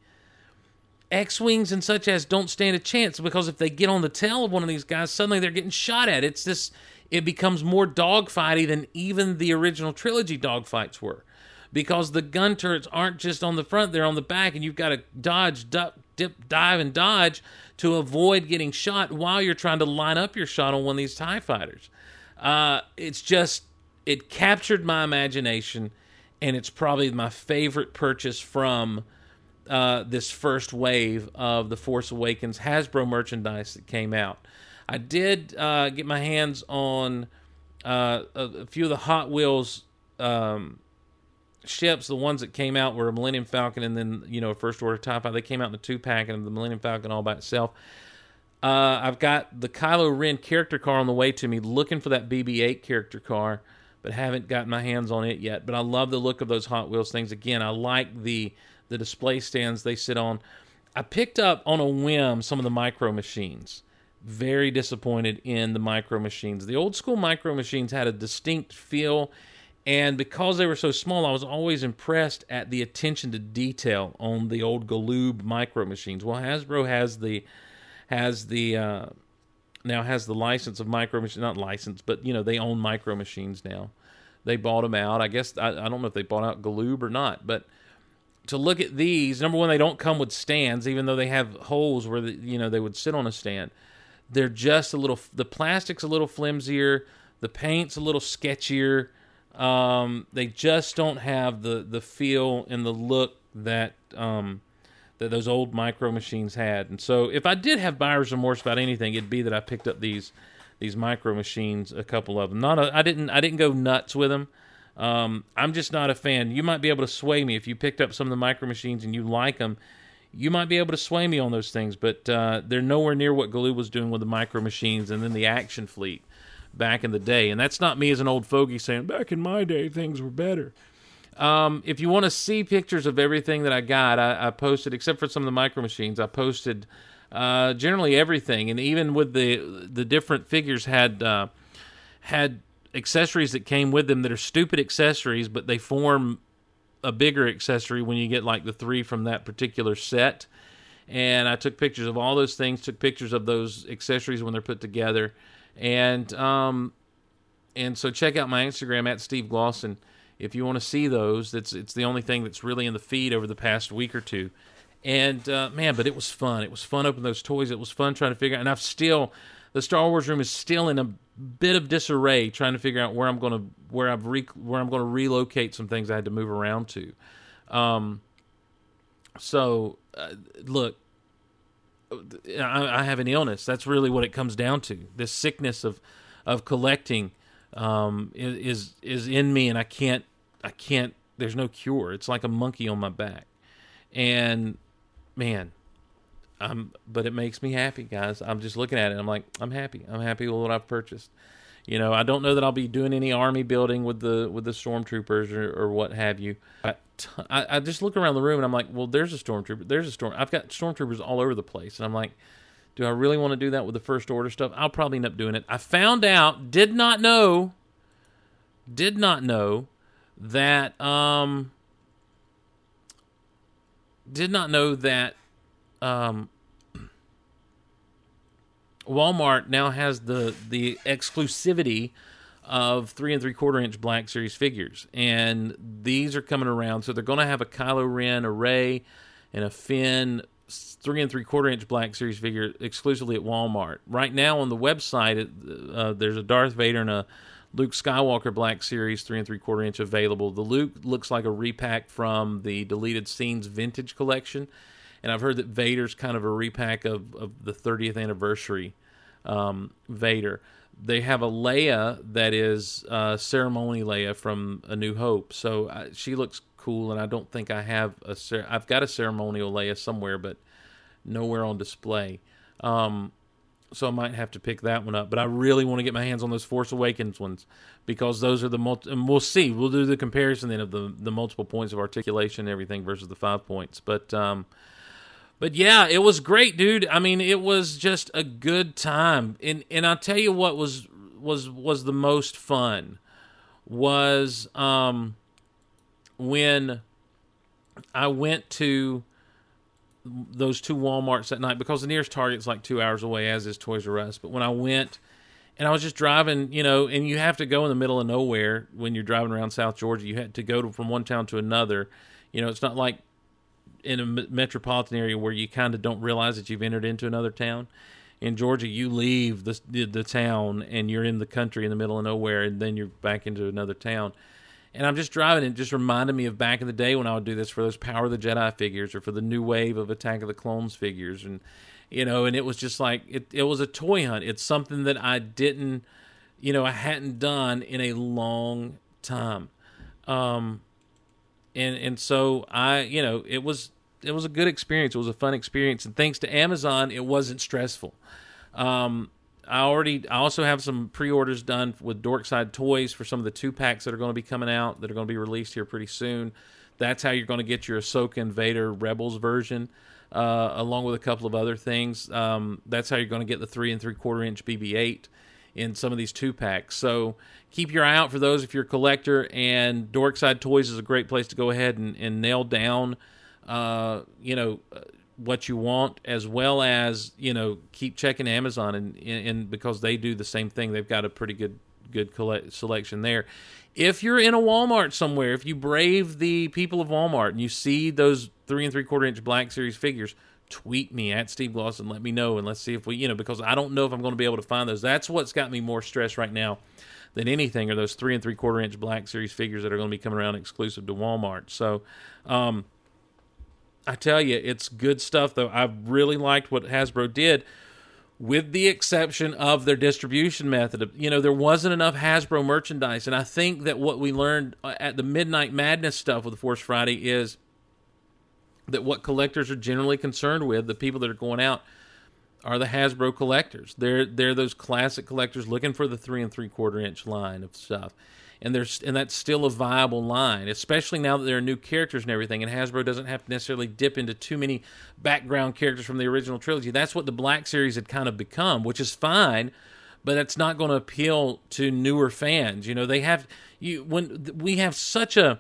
X Wings and such as don't stand a chance because if they get on the tail of one of these guys, suddenly they're getting shot at. It's this it becomes more dogfighty than even the original trilogy dogfights were. Because the gun turrets aren't just on the front, they're on the back, and you've got to dodge, duck, dip, dive, and dodge to avoid getting shot while you're trying to line up your shot on one of these TIE fighters. Uh, it's just, it captured my imagination, and it's probably my favorite purchase from uh, this first wave of the Force Awakens Hasbro merchandise that came out. I did uh, get my hands on uh, a, a, few of the Hot Wheels um, ships. The ones that came out were a Millennium Falcon and then you know a First Order TIE Fighter. They came out in the two pack and the Millennium Falcon all by itself. Uh, I've got the Kylo Ren character car on the way to me, looking for that BB-8 character car, but haven't gotten my hands on it yet. But I love the look of those Hot Wheels things. Again, I like the the display stands they sit on. I picked up on a whim some of the micro machines very disappointed in the micro machines. The old school micro machines had a distinct feel, and because they were so small, I was always impressed at the attention to detail on the old Galoob micro machines. Well, Hasbro has the has the uh, now has the license of micro machines, not license, but you know they own micro machines now. They bought them out. I guess I, I don't know if they bought out Galoob or not, but to look at these, number one, they don't come with stands, even though they have holes where the, you know they would sit on a stand they're just a little the plastic's a little flimsier the paint's a little sketchier um, they just don't have the the feel and the look that um, that those old micro machines had. And so if i did have buyer's remorse about anything it'd be that i picked up these these micro machines a couple of them not i didn't i didn't go nuts with them um, i'm just not a fan. You might be able to sway me if you picked up some of the micro machines and you like them you might be able to sway me on those things, but uh, they're nowhere near what Galoob was doing with the micro machines and then the action fleet back in the day. And that's not me as an old fogey saying, back in my day, things were better. Um, if you want to see pictures of everything that I got, I, I, posted, except for some of the micro machines, I posted uh, generally everything. And even with the the different figures had uh, had accessories that came with them that are stupid accessories, but they form a bigger accessory when you get like the three from that particular set. And I took pictures of all those things, took pictures of those accessories when they're put together. And um and so check out my Instagram at Steve Glosson if you want to see those. That's it's the only thing that's really in the feed over the past week or two. And uh, man, but it was fun. It was fun opening those toys. It was fun trying to figure out. And I've still, the Star Wars room is still in a bit of disarray trying to figure out where I'm going to where I've re, where I'm going to relocate some things I had to move around to. Um, so uh, look, I, I, have an illness. That's really what it comes down to. This sickness of of collecting um, is is in me, and I can't I can't. There's no cure. It's like a monkey on my back, and man, I'm, but it makes me happy, guys. I'm just looking at it. I'm like, I'm happy. I'm happy with what I've purchased. You know, I don't know that I'll be doing any army building with the with the stormtroopers or, or what have you. I, I just look around the room and I'm like, well, there's a stormtrooper. There's a storm. I've got stormtroopers all over the place, and I'm like, do I really want to do that with the first order stuff? I'll probably end up doing it. I found out, did not know, did not know that um did not know that um, Walmart now has the the exclusivity of three and three quarter inch Black Series figures, and these are coming around. So they're going to have a Kylo Ren, a Rey, and a Finn three and three quarter inch Black Series figure exclusively at Walmart. Right now on the website, uh, there's a Darth Vader and a Luke Skywalker Black Series three and three quarter inch available. The Luke looks like a repack from the deleted scenes vintage collection and I've heard that Vader's kind of a repack of, of the 30th anniversary um, Vader. they have a Leia that is uh, ceremony Leia from A New Hope. So uh, she looks cool, and I don't think I have a. Cer- I've got a ceremonial Leia somewhere, but nowhere on display. Um, so I might have to pick that one up. But I really want to get my hands on those Force Awakens ones because those are the multi- and we'll see. We'll do the comparison then of the the multiple points of articulation and everything versus the five points. But um, but yeah, it was great, dude. I mean, it was just a good time. And and I'll tell you what was was was the most fun was um when I went to those two Walmarts that night because the nearest Target's like two hours away, as is Toys R Us. But when I went and I was just driving, you know, and you have to go in the middle of nowhere when you're driving around South Georgia. You had to go to, from one town to another. You know, it's not like in a metropolitan area where you kind of don't realize that you've entered into another town. In Georgia, you leave the, the the town and you're in the country in the middle of nowhere, and then you're back into another town. And I'm just driving, and it just reminded me of back in the day when I would do this for those Power of the Jedi figures or for the new wave of Attack of the Clones figures, and you know, and it was just like it. It was a toy hunt. It's something that I didn't, you know, I hadn't done in a long time. Um, and and so I, you know, it was it was a good experience. It was a fun experience, and thanks to Amazon, it wasn't stressful. Um, I already I also have some pre-orders done with Dorkside Toys for some of the two packs that are going to be coming out that are going to be released here pretty soon. That's how you're going to get your Ahsoka and Vader Rebels version, uh, along with a couple of other things. Um, that's how you're going to get the three and three quarter inch BB-8 in some of these two packs. So keep your eye out for those if you're a collector. And Dorkside Toys is a great place to go ahead and, and nail down, uh, you know, what you want, as well as you know keep checking Amazon and and because they do the same thing. They've got a pretty good good collect, selection there. If you're in a Walmart somewhere, if you brave the people of Walmart and you see those three and three quarter inch Black Series figures, tweet me at Steve Gloss and let me know, and let's see if we, you know, because I don't know if I'm going to be able to find those. That's what's got me more stressed right now than anything are those three and three quarter inch Black Series figures that are going to be coming around exclusive to Walmart. So, um, I tell you, it's good stuff, though. I really liked what Hasbro did, with the exception of their distribution method. You know, there wasn't enough Hasbro merchandise. And I think that what we learned uh, at the Midnight Madness stuff with Force Friday is that what collectors are generally concerned with, the people that are going out, are the Hasbro collectors. They're they're those classic collectors looking for the three and three quarter inch line of stuff and there's and that's still a viable line, especially now that there are new characters and everything. And Hasbro doesn't have to necessarily dip into too many background characters from the original trilogy. That's what the Black Series had kind of become, which is fine, but it's not going to appeal to newer fans. You know, they have you when we have such a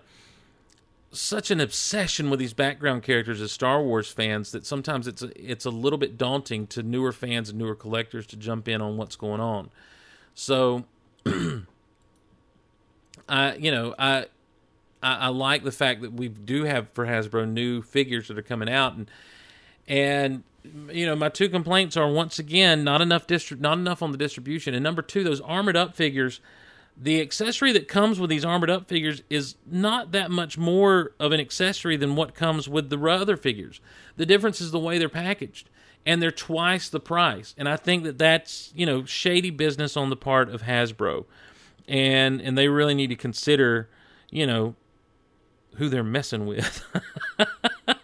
such an obsession with these background characters as Star Wars fans that sometimes it's a, it's a little bit daunting to newer fans and newer collectors to jump in on what's going on. So I you know I, I, I like the fact that we do have for Hasbro new figures that are coming out and and you know my two complaints are once again not enough distri- not enough on the distribution and number two those armored up figures the accessory that comes with these armored up figures is not that much more of an accessory than what comes with the other figures the difference is the way they're packaged and they're twice the price and i think that that's you know shady business on the part of hasbro and and they really need to consider, you know, who they're messing with.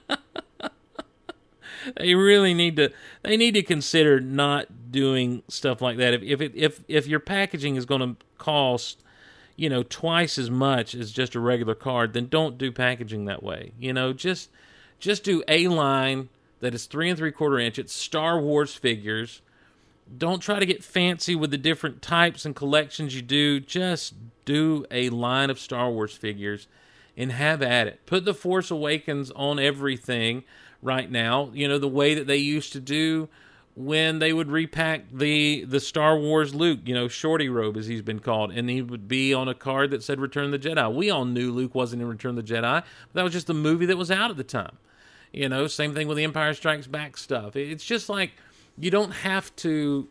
they really need to they need to consider not doing stuff like that. If if it, if if your packaging is going to cost you know twice as much as just a regular card, then don't do packaging that way. You know, just just do a line that is three and three quarter inch. It's Star Wars figures don't try to get fancy with the different types and collections you do. Just do a line of Star Wars figures and have at it. Put the Force Awakens on everything right now. You know the way that they used to do when they would repack the the Star Wars Luke, you know, Shorty Robe as he's been called, and he would be on a card that said Return the Jedi. We all knew Luke wasn't in Return the Jedi, but that was just the movie that was out at the time. You know, same thing with the Empire Strikes Back stuff. It's just like you don't have to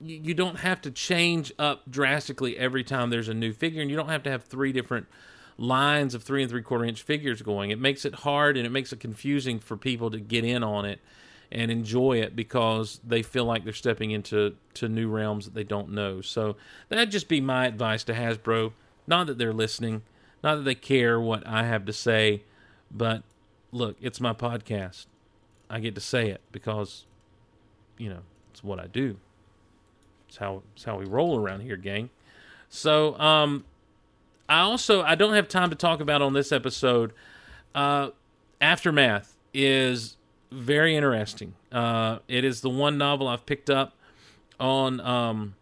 you don't have to change up drastically every time there's a new figure, and you don't have to have three different lines of three and three quarter inch figures going. It makes it hard and it makes it confusing for people to get in on it. and enjoy it because they feel like they're stepping into to new realms that they don't know. So that'd just be my advice to Hasbro. Not that they're listening, not that they care what I have to say, but look, it's my podcast. I get to say it because, you know, it's what I do. It's how it's how we roll around here, gang. So, um, I also I don't have time to talk about on this episode. Uh, Aftermath is very interesting. Uh, it is the one novel I've picked up on um,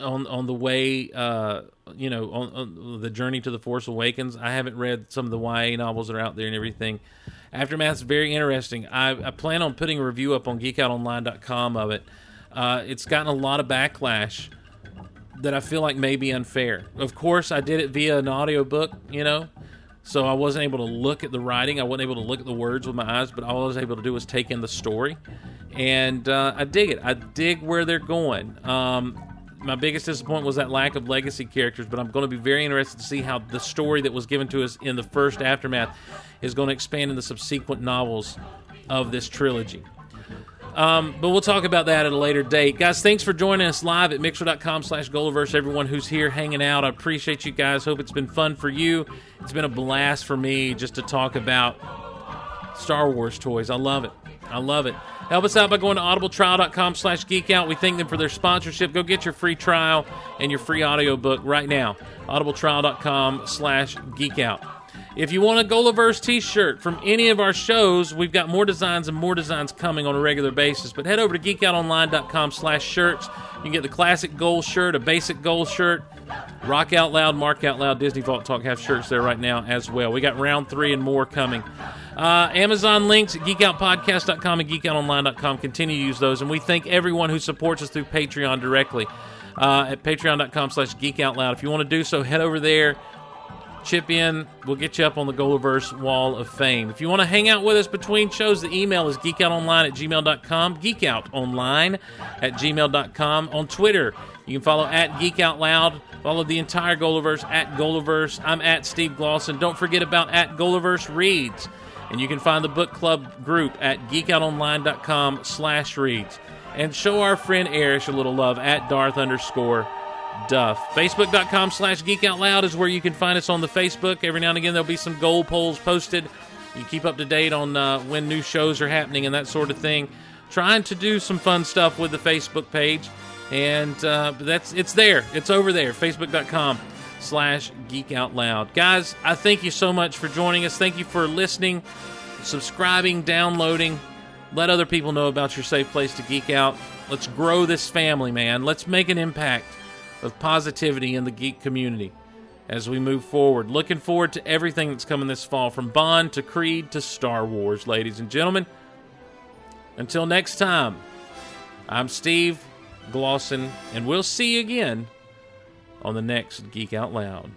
on on the way uh, you know on, on, the journey to the Force Awakens. I haven't read some of the YA novels that are out there and everything. Aftermath is very interesting. I, I plan on putting a review up on GeekOutOnline.com of it. Uh, it's gotten a lot of backlash that I feel like may be unfair. Of course, I did it via an audiobook, you know, so I wasn't able to look at the writing. I wasn't able to look at the words with my eyes, but all I was able to do was take in the story. And uh, I dig it. I dig where they're going. Um, my biggest disappointment was that lack of legacy characters, but I'm going to be very interested to see how the story that was given to us in the first Aftermath is going to expand in the subsequent novels of this trilogy. Um, but we'll talk about that at a later date. Guys, thanks for joining us live at mixer.com slash Golaverse. Everyone who's here hanging out, I appreciate you guys. Hope it's been fun for you. It's been a blast for me just to talk about Star Wars toys. I love it. I love it. Help us out by going to audibletrial.com slash geekout. We thank them for their sponsorship. Go get your free trial and your free audiobook right now. audibletrial.com slash geekout. If you want a Golaverse t-shirt from any of our shows, we've got more designs and more designs coming on a regular basis. But head over to geekoutonline.com slash shirts. You can get the classic gold shirt, a basic gold shirt, Rock Out Loud, Mark Out Loud, Disney Vault Talk have shirts there right now as well. We got round three and more coming. Uh, Amazon links at geekoutpodcast.com and geekoutonline.com. Continue to use those. And we thank everyone who supports us through Patreon directly uh, at patreon.com slash geekoutloud. If you want to do so, head over there chip in. We'll get you up on the Golaverse Wall of Fame. If you want to hang out with us between shows, the email is geekoutonline at gmail.com, geekoutonline at gmail.com. On Twitter, you can follow at geekoutloud. Follow the entire Golaverse at Golaverse. I'm at Steve Glosson. Don't forget about at Golaverse Reads. And you can find the book club group at geekoutonline.com slash reads. And show our friend Erish a little love at Darth underscore Duff. Facebook.com slash Geek Out Loud is where you can find us on the Facebook. Every now and again, there'll be some goal polls posted. You keep up to date on uh, when new shows are happening and that sort of thing. Trying to do some fun stuff with the Facebook page. And uh, that's it's there. It's over there. Facebook.com slash Geek Out Loud. Guys, I thank you so much for joining us. Thank you for listening, subscribing, downloading. Let other people know about your safe place to geek out. Let's grow this family, man. Let's make an impact of positivity in the geek community as we move forward. Looking forward to everything that's coming this fall from Bond to Creed to Star Wars, ladies and gentlemen. Until next time, I'm Steve Glosson, and we'll see you again on the next Geek Out Loud.